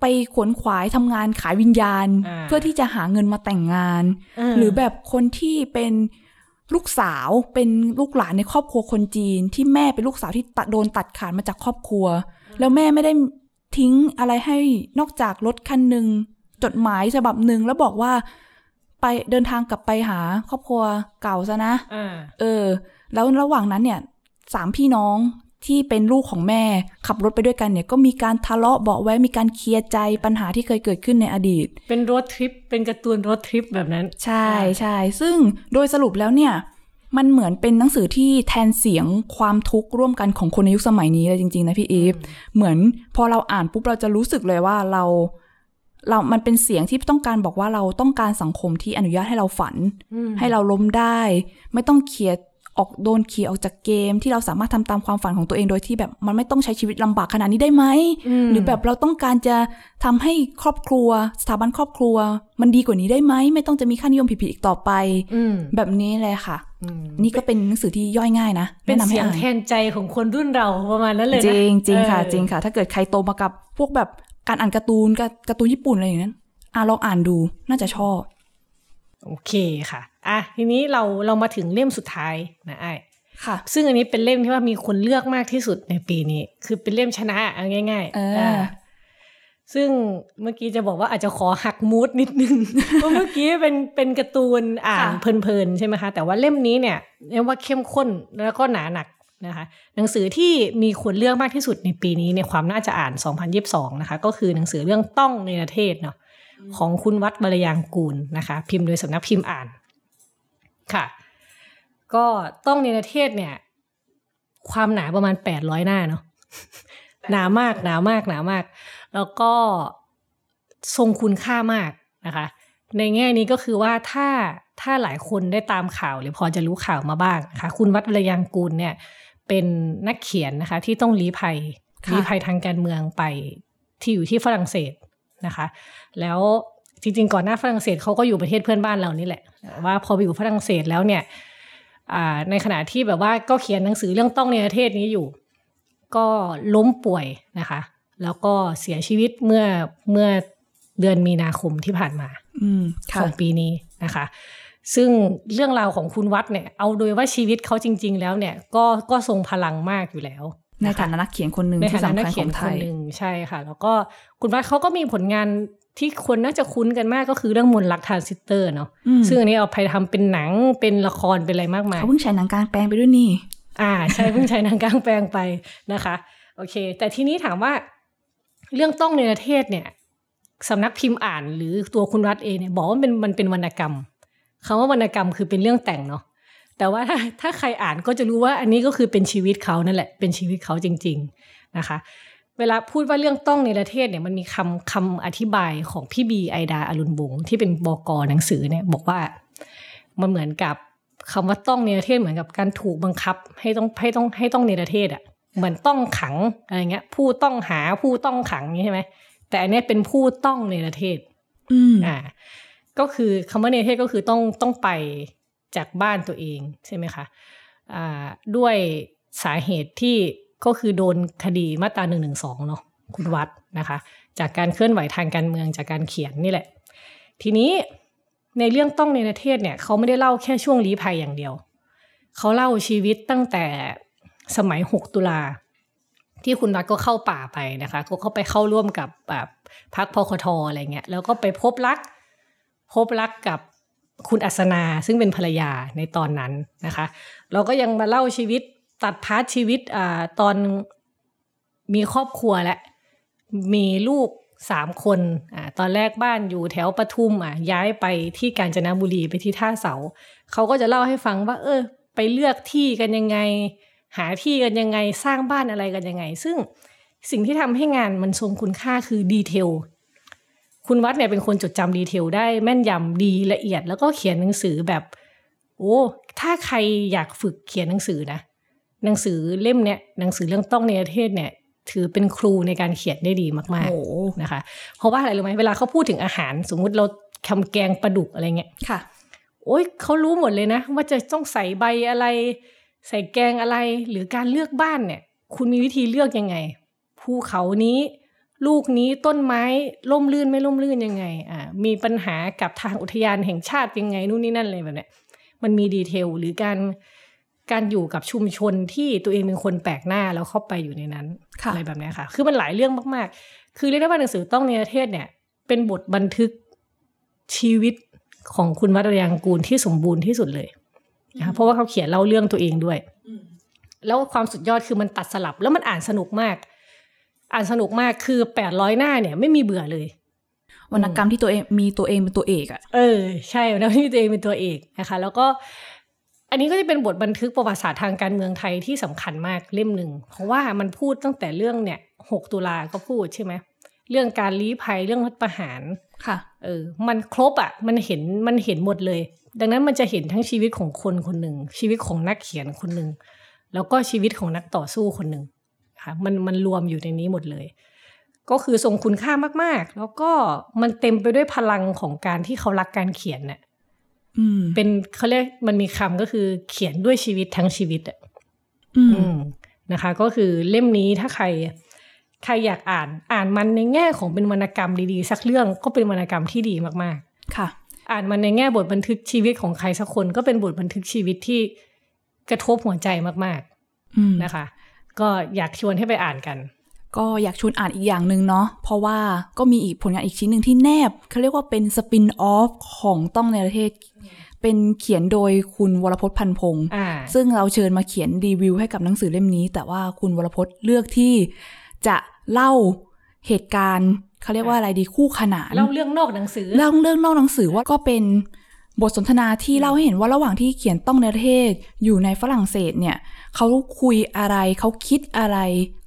S4: ไปขวนขวายทำงานขายวิญญาณ
S3: อ่า
S4: เพื่อที่จะหาเงินมาแต่งงาน หรือแบบคนที่เป็นลูกสาวเป็นลูกหลานในครอบครัวคนจีน ที่แม่เป็นลูกสาวที่ตัดโดนตัดขาดมาจากครอบครัว แล้วแม่ไม่ได้ทิ้งอะไรให้นอกจากรถคันหนึ่งจดหมายฉบับหนึ่งแล้วบอกว่าไปเดินทางกลับไปหาครอบครัวเก่าซะนะ
S3: อ่า
S4: เออ แล้วระหว่างนั้นเนี่ยสามพี่น้อง ที่เป็นลูกของแม่ขับรถไปด้วยกันเนี่ยก็มีการทะเลาะเบาะแว้งมีการเคลียร์ใจปัญหาที่เคยเกิดขึ้นในอดีต
S3: เป็นรถทริปเป็นการ์ตูนรถทริปแบบนั้น
S4: ใช่ใช่ซึ่งโดยสรุปแล้วเนี่ยมันเหมือนเป็นหนังสือที่แทนเสียงความทุกข์ร่วมกันของคนในยุคสมัยนี้เลยจริงๆนะพี่อีฟเหมือนพอเราอ่านปุ๊บเราจะรู้สึกเลยว่าเราเรา มันเป็นเสียงที่ต้องการบอกว่าเราต้องการสังคมที่อนุญาตให้เราฝัน
S3: อืม
S4: ให้เราล้มได้ ไม่ต้องเคลียร์ ออกโดนเคลียร์ออกจากเกม ที่เราสามารถทำตามความฝันของตัวเองโดยที่แบบมันไม่ต้องใช้ชีวิตลำบากขนาดนี้ได้ไหม
S3: ม
S4: หรือแบบเราต้องการจะทำให้ครอบครัว สถาบันครอบครัว มันดีกว่านี้ได้ไหมไม่ต้องจะมีค่านิยมผิดๆอีกต่อไป
S3: อืม
S4: แบบนี้เลยค่ะ
S3: อืม
S4: นี่ก็เป็นหนังสือที่ย่อยง่ายนะ
S3: เป็น
S4: แนะนำให้
S3: เสียง
S4: อ่าน
S3: แทนใจของคนรุ่นเราประมาณนั้นเลยนะ
S4: จริงจริงค่ะ
S3: เออ
S4: จริงค่ะ ถ้าเกิดใครโตมากับพวกแบบการอ่านการ์ตูนการการ์ตูนญี่ปุ่นอะไรอย่างนั้นอะลองอ่านดูน่าจะชอบ
S3: โอเคค่ะ อะ ทีนี้เราเรามาถึงเล่มสุดท้ายนะไอ้
S4: ค่ะ
S3: ซึ่งอันนี้เป็นเล่มที่ว่ามีคนเลือกมากที่สุดในปีนี้ คือเป็นเล่มชนะเอาง่าย
S4: เอออ่า
S3: ซึ่งเมื่อกี้จะบอกว่าอาจจะขอหักมูดนิดนึง เพราะเมื่อกี้เป็นเป็นการ์ตูนอ่านเพลินๆใช่ไหมคะ แต่ว่าเล่มนี้เนี่ยเรียกว่าเข้มข้นแล้วก็หนาหนักนะคะ หนังสือที่มีคนเลือกมากที่สุดในปีนี้ในความน่าจะอ่าน 2022 นะคะ ก็คือหนังสือเรื่องต้องในประเทศเนาะ ของคุณวัดบรยางกูลนะคะ พิมพ์โดยสำนักพิมพ์อ่านค่ะ ก็ต้องในประเทศเนี่ย ความหนาประมาณ800หน้าเนาะหนามากหนามากหนามาก แล้วก็ทรงคุณค่ามากนะคะ ในแง่นี้ก็คือว่าถ้าถ้าหลายคนได้ตามข่าวหรือพอจะรู้ข่าวมาบ้างนะคะคุณวัดระยังกูลเนี่ย เป็นนักเขียนนะคะ ที่ต้องลี้ภัย
S4: ค่ะ
S3: ลี้ภัยทางการเมืองไปที่อยู่ที่ฝรั่งเศส นะคะ แล้วจริงๆ ก่อนหน้าฝรั่งเศสเขาก็อยู่ประเทศเพื่อนบ้านเรานี่แหละแต่ว่าพอไปอยู่ฝรั่งเศสแล้วเนี่ยอ่าในขณะที่แบบว่าก็เขียนหนังสือเรื่องต้องในประเทศนี้อยู่ ก็ล้มป่วยนะคะ แล้วก็เสียชีวิตเมื่อเมื่อเดือนมีนาคมที่ผ่านมา
S4: อืม
S3: ข
S4: ค่ะ
S3: องปีนี้นะคะ ซึ่งเรื่องราวของคุณวัดเนี่ย เอาโดยว่าชีวิตเขาจริง ๆ แล้วเนี่ย ก็ก็ทรงพลังมากอยู่แล้ว
S4: ใน
S3: นะคะ
S4: ฐานะนักเขียนคนหนึ่ง
S3: ใน
S4: ที่
S3: ฐานะ
S4: สำ
S3: นัก
S4: คัญ
S3: เขี
S4: ข
S3: ยน
S4: องไท
S3: คน
S4: ย
S3: หนึ่งใช่ค่ะ แล้วก็คุณวัดเขาก็มีผลงานที่คนน่าจะคุ้นกันมากก็คือเรื่องมนต์รักทรานซิสเตอร์เนาะ
S4: อืม
S3: ซึ่งอันนี้เอาไปทำเป็นหนังเป็นละครเป็นอะไรมากมาย
S4: เขาเพิ่งฉายหนังกลางแปลงไปด้วยนี่
S3: อ่า ใช่เพิ่งใช้หนังกลางแปลงไปนะคะ โอเค แต่ทีนี้ถามว่า เรื่องต้องในประเทศเนี่ยสำนักพิมพ์อ่านหรือตัวคุณรัฐเองเนี่ยบอกว่ามันมันเป็นวรรณกรรมคำว่าวรรณกรรมคือเป็นเรื่องแต่งเนาะ แต่ว่าถ้าถ้าใครอ่านก็จะรู้ว่าอันนี้ก็คือเป็นชีวิตเขานั่นแหละ เป็นชีวิตเขาจริง ๆนะคะ เวลาพูดว่าเรื่องต้องในประเทศเนี่ยมันมีคำคำอธิบายของพี่บีไอดาอรุณวงศ์ที่เป็นบกหนังสือเนี่ยบอกว่ามันเหมือนกับคำว่าต้องในประเทศเหมือนกับการถูกบังคับให้ต้องให้ต้องให้ต้องในประเทศอะ่ะเหมือนต้องขังอะไรเงี้ย ผู้ต้องหาผู้ต้องขังนี้ใช่ไหมแต่อันเนี้ยเป็นผู้ต้องในประเทศ
S4: อืม
S3: อ่า ก็คือคำว่าในประเทศก็คือต้องต้องไป จากบ้านตัวเองใช่ไหมคะด้วยสาเหตุที่ก็คือโดนคดีมาตราหนึ่งหนึ่งสองเนาะคุณวัดนะคะ จากการเคลื่อนไหวทางการเมืองจากการเขียนนี่แหละ ทีนี้ในเรื่องต้องในประเทศเนี่ยเขาไม่ได้เล่าแค่ช่วงลี้ภัยอย่างเดียว เขาเล่าชีวิตตั้งแต่สมัย 6 ตุลาที่คุณวัฒน์ก็เข้าป่าไปนะคะ ก็เข้าไปเข้าร่วมกับแบบพรรค พคท.อะไรเงี้ยแล้วก็ไปพบรัก พบรักกับ คุณอัศนาซึ่งเป็นภรรยาในตอนนั้นนะคะ เราก็ยังมาเล่าชีวิตตัด part ชีวิตอ่าตอนมีครอบครัวและ มีลูกสามคนอ่าตอนแรกบ้านอยู่แถวปทุมอะย้ายไปที่กาญจนบุรีไปที่ท่าเสา เขาก็จะเล่าให้ฟังว่า เออ ไปเลือกที่กันยังไง หาที่กันยังไงสร้างบ้านอะไรกันยังไง ซึ่งสิ่งที่ทำให้งานมันทรงคุณค่าคือดีเทล คุณวัดเนี่ยเป็นคนจดจำดีเทลได้แม่นยำดีละเอียด แล้วก็เขียนหนังสือแบบ โอ้ถ้าใครอยากฝึกเขียนหนังสือนะหนังสือเล่มเนี่ยหนังสือเรื่องต้องในประเทศเนี่ยถือเป็นครูในการเขียนได้ดีมาก
S4: โอ้
S3: ๆนะคะ เพราะว่าอะไรรู้ไหมเวลาเขาพูดถึงอาหาร สมมุติเราทำแกงปลาดุกอะไรเงี้ย
S4: ค่ะ
S3: โอ้ยเขารู้หมดเลยนะ ว่าจะต้องใส่ใบอะไร ใส่แกงอะไรหรือการเลือกบ้านเนี่ย คุณมีวิธีเลือกยังไงภูเขานี้ ลูกนี้ต้นไม้ล่มลื่นไม่ล่มลื่นยังไงอ่ามีปัญหากับทางอุทยานแห่งชาติยังไงนู่นนี่นั่นเลยแบบเนี้ยมันมีดีเทลหรือการการอยู่กับชุมชนที่ตัวเองเป็นคนแปลกหน้าแล้วเข้าไปอยู่ในนั้น
S4: ค่ะ
S3: อะไรแบบเนี้ยค่ะ คือมันหลายเรื่องมากๆ คือเรียกได้ว่าหนังสือต้องในประเทศเนี่ย เป็นบทบันทึกชีวิตของคุณวัดยางกูลที่สมบูรณ์ที่สุดเลยนะคะเพราะว่าเขาเขียนเล่าเรื่องตัวเองด้วย แล้วความสุดยอดคือมันตัดสลับ แล้วมันอ่านสนุกมาก อ่านสนุกมากคือแปดร้อยหน้าเนี่ย ไม่มีเบื่อเลย
S4: วรรณกรรมที่ตัวเองมีตัวเองเป็นตัวเอกอะ
S3: เออใช่แล้วที่ตัวเองเป็นตัวเอกนะคะ แล้วก็ อันนี้ก็จะเป็นบทบันทึกประวัติศาสตร์ทางการเมืองไทยที่สำคัญมากเล่มหนึ่งเพราะว่ามันพูดตั้งแต่เรื่องเนี่ยหกตุลาก็พูดใช่ไหมเรื่องการลี้ภัยเรื่องรัฐประหาร
S4: ค่ะ
S3: เออ มันครบอะ่ะ มันเห็นมันเห็นหมดเลย ดังนั้นมันจะเห็นทั้งชีวิตของคนคนหนึ่งชีวิตของนักเขียนคนหนึ่งแล้วก็ชีวิตของนักต่อสู้คนหนึ่ง ค่ะมันมันรวมอยู่ในนี้หมดเลย ก็คือทรงคุณค่ามากๆ แล้วก็มันเต็มไปด้วยพลังของการที่เขารักการเขียนเน่ะ
S4: อืม
S3: เป็นเขาเรียกมันมีคำก็คือเขียนด้วยชีวิตทั้งชีวิตอะ
S4: อืม
S3: อืมนะคะ ก็คือเล่มนี้ถ้าใครใครอยากอ่านอ่านมันในแง่ของเป็นวรรณกรรมดีๆ สักเรื่องก็เป็นวรรณกรรมที่ดีมาก
S4: ค่ะ
S3: ๆอ่านมันในแง่บทบันทึกชีวิตของใครสักคนก็เป็นบทบันทึกชีวิตที่กระทบหัวใจมาก
S4: อืม
S3: ๆนะคะ ก็อยากชวนให้ไปอ่านกัน
S4: ก็อยากชวนอ่านอีกอย่างหนึ่งเนาะเพราะว่าก็มีอีกผลงานอีกชิ้นหนึ่งที่แนบเขาเรียกว่าเป็นสปินออฟของต้องในประเทศเป็นเขียนโดยคุณวรพจน์พันพงศ์
S3: อ่า
S4: ซึ่งเราเชิญมาเขียนรีวิวให้กับหนังสือเล่มนี้ แต่ว่าคุณวรพจน์เลือกที่จะเล่าเหตุการณ์เขาเรียกว่าอะไรดีคู่ขนาน
S3: เล่าเรื่องนอกหนังสือ
S4: เล่าเรื่องนอกหนังสือว่าก็เป็น บทสนทนาที่เล่าให้เห็นว่าระหว่างที่เขียนต้องในประเทศอยู่ในฝรั่งเศสเนี่ยเขาคุยอะไรเขาคิดอะไร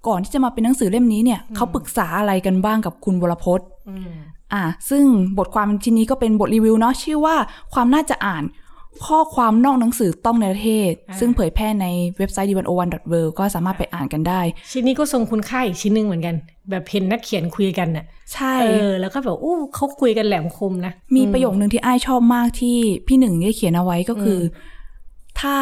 S4: ก่อนที่จะมาเป็นหนังสือเล่มนี้เนี่ยเขาปรึกษาอะไรกันบ้างกับคุณวรพจน์
S3: อืม
S4: อ่าซึ่งบทความชิ้นนี้ก็เป็นบทรีวิวเนาะชื่อว่าความน่าจะอ่าน ข้อความนอกหนังสือต้องในประเทศ
S3: อ่า
S4: ซึ่งเผยแพร่ในเว็บไซต์ d 1 0 1 w o r l d ก็สามารถไปอ่านกันได้
S3: ชิ้นนี้ก็ทรงคุณค่าอีกชิ้นหนึ่งเหมือนกัน แบบเห็นนักเขียนคุยกันน่ะ
S4: ใช่
S3: เออแล้วก็แบบอู้เขาคุยกันแหลมคมนะ
S4: มีประโยคนึงที่ไอ้ายชอบมากที่พี่หนึ่งได้เขียนเอาไว้ก็คืออถ้า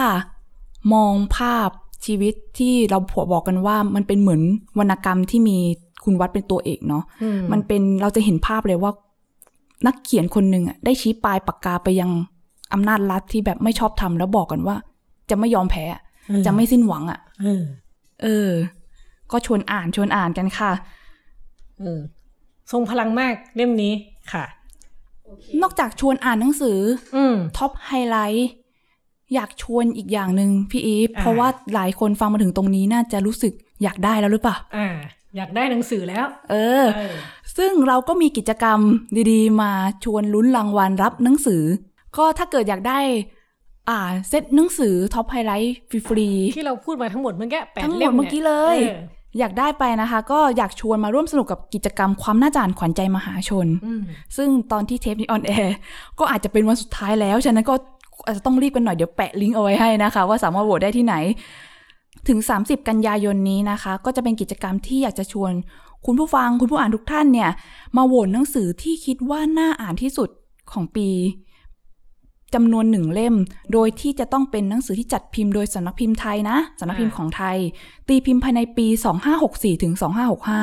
S4: มองภาพชีวิตที่เราผัวบอกกันว่ามันเป็นเหมือนวรรณกรรมที่มีคุณวัดเป็นตัวเอกเนาะ
S3: อืม
S4: มันเป็นเราจะเห็นภาพเลยว่า นักเขียนคนหนึ่งอะได้ชี้ปลายปากกาไปยัง อำนาจรัฐที่แบบไม่ชอบทำแล้วบอกกันว่า จะไม่ยอมแพ้อะจะไม่สิ้นหวังอะ
S3: เออ
S4: เออ ก็ชวนอ่านชวนอ่านกันค่ะ
S3: เออทรงพลังมากเล่มนี้ค่ะ
S4: นอกจากชวนอ่านหนังสือ
S3: อืม
S4: Top Highlight อยากชวนอีกอย่างหนึ่งพี่อีฟ
S3: อ่า
S4: เพราะว่าหลายคนฟังมาถึงตรงนี้น่าจะรู้สึกอยากได้แล้วหรือเปล่า
S3: อ่า อยากได้หนังสือแล้ว
S4: เออ
S3: เออ
S4: ซึ่งเราก็มีกิจกรรมดีๆ มาชวนลุ้นรางวัลรับหนังสือ ก็ถ้าเกิดอยากได้ อ่า เซตหนังสือ Top Highlight ฟรีๆ
S3: ที่เราพูดมาทั้งหมดเมื่อกี้แปดเล่ม
S4: ทั้งหมดเมื่อกี้เลยเอ
S3: อ
S4: อยากได้ไปนะคะ ก็อยากชวนมาร่วมสนุกกับกิจกรรมความน่าจะอ่านขวัญใจมหาชน
S3: อืม
S4: ซึ่งตอนที่เทปนี้ on air ก็อาจจะเป็นวันสุดท้ายแล้ว ฉะนั้นก็อาจจะต้องรีบกันหน่อยเดี๋ยวแปะลิงก์เอาไว้ให้นะคะ ว่าสามารถโหวตได้ที่ไหน ถึง 30 กันยายนนี้นะคะ ก็จะเป็นกิจกรรมที่อยากจะชวน คุณผู้ฟังคุณผู้อ่านทุกท่านเนี่ย มาโหวตหนังสือที่คิดว่าน่าอ่านที่สุดของปี จำนวนหนึ่งเล่ม โดยที่จะต้องเป็นหนังสือที่จัดพิมพ์โดยสำนักพิมพ์ไทยนะสำนักพิมพ์ของไทย ตีพิมพ์ภายในปี 2564ถึง2565
S3: อ่า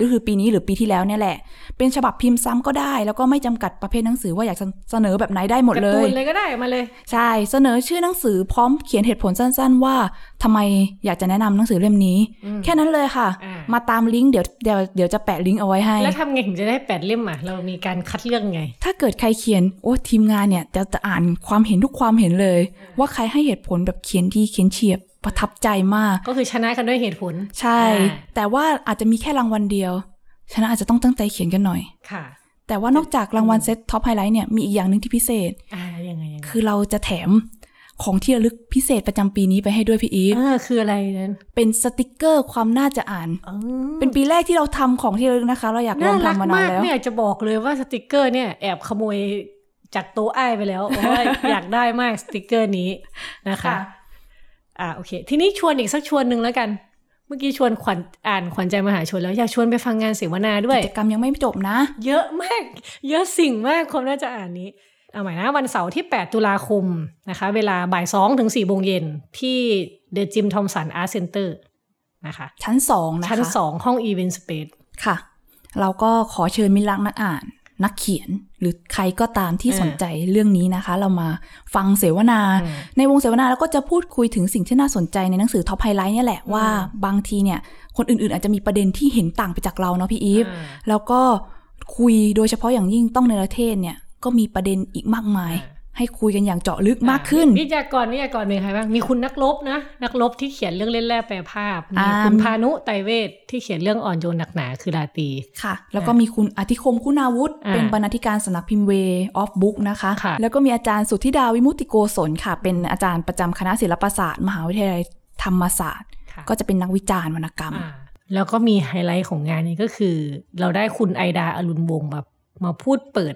S4: ก็คือปีนี้หรือปีที่แล้วเนี่ยแหละ เป็นฉบับพิมพ์ซ้ำก็ได้ แล้วก็ไม่จำกัดประเภทหนังสือว่าอยากจะเสนอแบบไหนได้หมด
S3: การ์
S4: เล
S3: ตู
S4: ย
S3: นเลยก็ได้มาเลย
S4: ใช่เสนอชื่อหนังสือพร้อมเขียนเหตุผลสั้น ๆ ว่าทำไมอยากจะแนะนำหนังสือเล่มนี้
S3: อืม
S4: แค่นั้นเลยค่ะ
S3: อ่า
S4: มาตามลิงก์เดี๋ยวเดี๋ยวเดี๋ยวจะแปะลิงก์เอาไว้ให้
S3: แล้วทำไงถึงจะได้แปดเล่มอะเรามีการคัดเลือกไง
S4: ถ้าเกิดใครเขียนโอ้ทีมงานเนี่ยจะจะอ่านความเห็นทุกความเห็นเลย ว่าใครให้เหตุผลแบบเขียนดีเขียนเฉียบประทับใจมาก
S3: ก็คือชนะกันด้วยเหตุผล
S4: ใช่
S3: อ่า
S4: แต่ว่าอาจจะมีแค่รางวัลเดียวฉะนั้นอาจจะต้องตั้งใจเขียนกันหน่อย
S3: ค่ะ
S4: แต่ว่านอกจากรางวัลเซต Top Highlight เนี่ยมีอีกอย่างหนึ่งที่พิเศษ
S3: อ่ายังไงยังไง
S4: คือเราจะแถม ของที่ระลึกพิเศษประจำปีนี้ไปให้ด้วยพี่อีฟ
S3: เออคืออะไรนั้น
S4: เป็นสติกเกอร์ความน่าจะอ่าน
S3: เออ
S4: เป็นปีแรกที่เราทำของที่ระลึกนะคะ เราอยากล
S3: น่า
S4: อง
S3: รัก
S4: ทำมานาน
S3: มาก
S4: แล้ว
S3: ไม่อยากจะบอกเลยว่าสติกเกอร์เนี่ยแอบขโมยจากโต๊ะอ้ายไปแล้วเพราะว่าอยากได้มากสติกเกอร์นี้นะคะ
S4: ค่ะ
S3: อ่าโอเค ทีนี้ชวนอีกสักชวนหนึ่งแล้วกัน เมื่อกี้ชวนขวัญอ่านขวัญใจมหาชนแล้วอยากชวนไปฟังงานเสวนาด้วย
S4: กิจกรรมยังไม่จบนะ
S3: เยอะมาก เยอะสิ่งมากความน่าจะอ่านนี้ เอาใหม่นะวันเสาร์ที่ 8 ตุลาคมนะคะ เวลาบ่าย2ถึง4โมงเย็นที่ The Jim Thompson Art Center นะคะ
S4: ชั้นสองนะคะ
S3: ชั้น 2 ห้อง event space
S4: ค่ะ เราก็ขอเชิญมิตรรักนักอ่านนักเขียนหรือใครก็ตามที่
S3: อ่า
S4: สนใจเรื่องนี้นะคะ เรามาฟังเสวนา
S3: อืม
S4: ในวงเสวนาเราก็จะพูดคุยถึงสิ่งที่น่าสนใจในหนังสือ Top Highlight เนี่ยแหละว่าบางทีเนี่ย คนอื่นๆ อาจจะมีประเด็นที่เห็นต่างไปจากเราเนาะพี่อีฟ
S3: อ่า
S4: แล้วก็คุยโดยเฉพาะอย่างยิ่งต้องในประเทศเนี่ย ก็มีประเด็นอีกมากมาย
S3: อ่า
S4: ให้คุยกันอย่างเจาะลึกมากขึ้น
S3: วิทยากรวิทยากรมีใครบ้าง มีคุณนักรบนะ นักรบที่เขียนเรื่องเล่นแร่แปรภาพ มี
S4: อ่า
S3: คุณภาณุ ตรัยเวชที่เขียนเรื่องอ่อนโยนหนักหนาคือราตรี
S4: ค่ะ แล้วก็มีคุณอธิคมคุณาวุฒิ
S3: อ่า
S4: เป็นบรรณาธิการสำนักพิมพ์ Way of Book นะคะ
S3: ค่ะ
S4: แล้วก็มีอาจารย์สุธิดาวิมุตติโกศลค่ะ เป็นอาจารย์ประจำคณะศิลปศาสตร์ มหาวิทยาลัยธรรมศาสตร์
S3: ค่ะ
S4: ก็จะเป็นนักวิจารณ์วรรณกรรม
S3: อ่าแล้วก็มีไฮไลท์ของงานนี้ก็คือ เราได้คุณไอดาอรุณวงศ์แบบมาพูดเปิด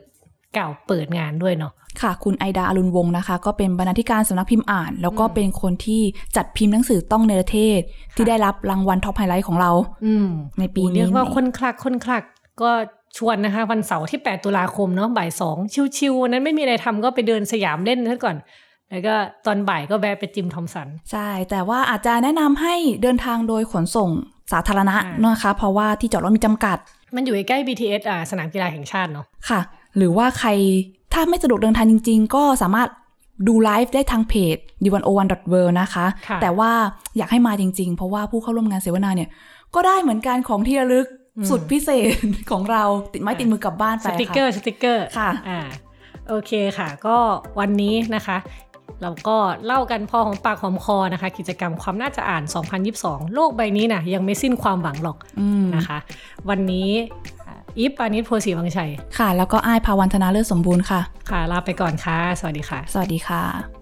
S3: กล่าวเปิดงานด้วยเนาะ
S4: ค่ะ คุณไอดาอรุณวงศ์นะคะ ก็เป็นบรรณาธิการสำนักพิมพ์อ่าน แล้วก็
S3: อืม
S4: เป็นคนที่จัดพิมพ์หนังสือต้องในประเทศ ที่ได้รับรางวัล Top Highlight ของเรา
S3: อืม
S4: ในปีนี้
S3: เรียกว่าคนคลักคนคลักก็ชวนนะคะ วันเสาร์ที่ 8 ตุลาคมเนาะบ่ายสองชิวๆวันนั้นไม่มีอะไรทำก็ไปเดินสยามเล่นซะก่อนแล้วก็ตอนบ่ายก็แวะไปจิมทอมสัน
S4: ใช่ แต่ว่าอาจจะแนะนำให้เดินทางโดยขนส่งสาธารณะ
S3: อ่าน
S4: นะคะ เพราะว่าที่จอดรถมีจำกัด
S3: มันอยู่ใกล้ๆ BTS อ่าสนามกีฬาแห่งชาติเนาะ
S4: ค่ะ หรือว่าใครถ้าไม่สะดวกเดินทางจริง ๆ ก็สามารถดูไลฟ์ได้ทางเพจ d 1 0 1 w o r l d นะคะ
S3: ค่ะ
S4: แต่ว่าอยากให้มาจริง ๆ เพราะว่าผู้เข้าร่วมงานเสวนาเนี่ย ก็ได้เหมือนกันของที่ระลึกสุดพิเศษของเราติดไม้ติดมือกลับบ้านไป
S3: สติกเกอ
S4: ค่ะ
S3: ร์สติกเกอร์
S4: ค่ะ
S3: อ่าโอเคค่ะ ก็วันนี้นะคะ เราก็เล่ากันพอของปากหอมคอนะคะ กิจกรรมความน่าจะอ่าน 2022 โลกใบนี้นะยังไม่สิ้นความหวังหรอก
S4: อืม
S3: นะคะ วันนี้อ่า อีฟปานิชโพสีวังชัย
S4: ค่ะ แล้วก็อ้ายภาวันธนาเลิศสมบูรณ์ค่ะ
S3: ค่ะ ลาไปก่อนค่ะ สวัสดีค่ะ
S4: สวัสดีค่ะ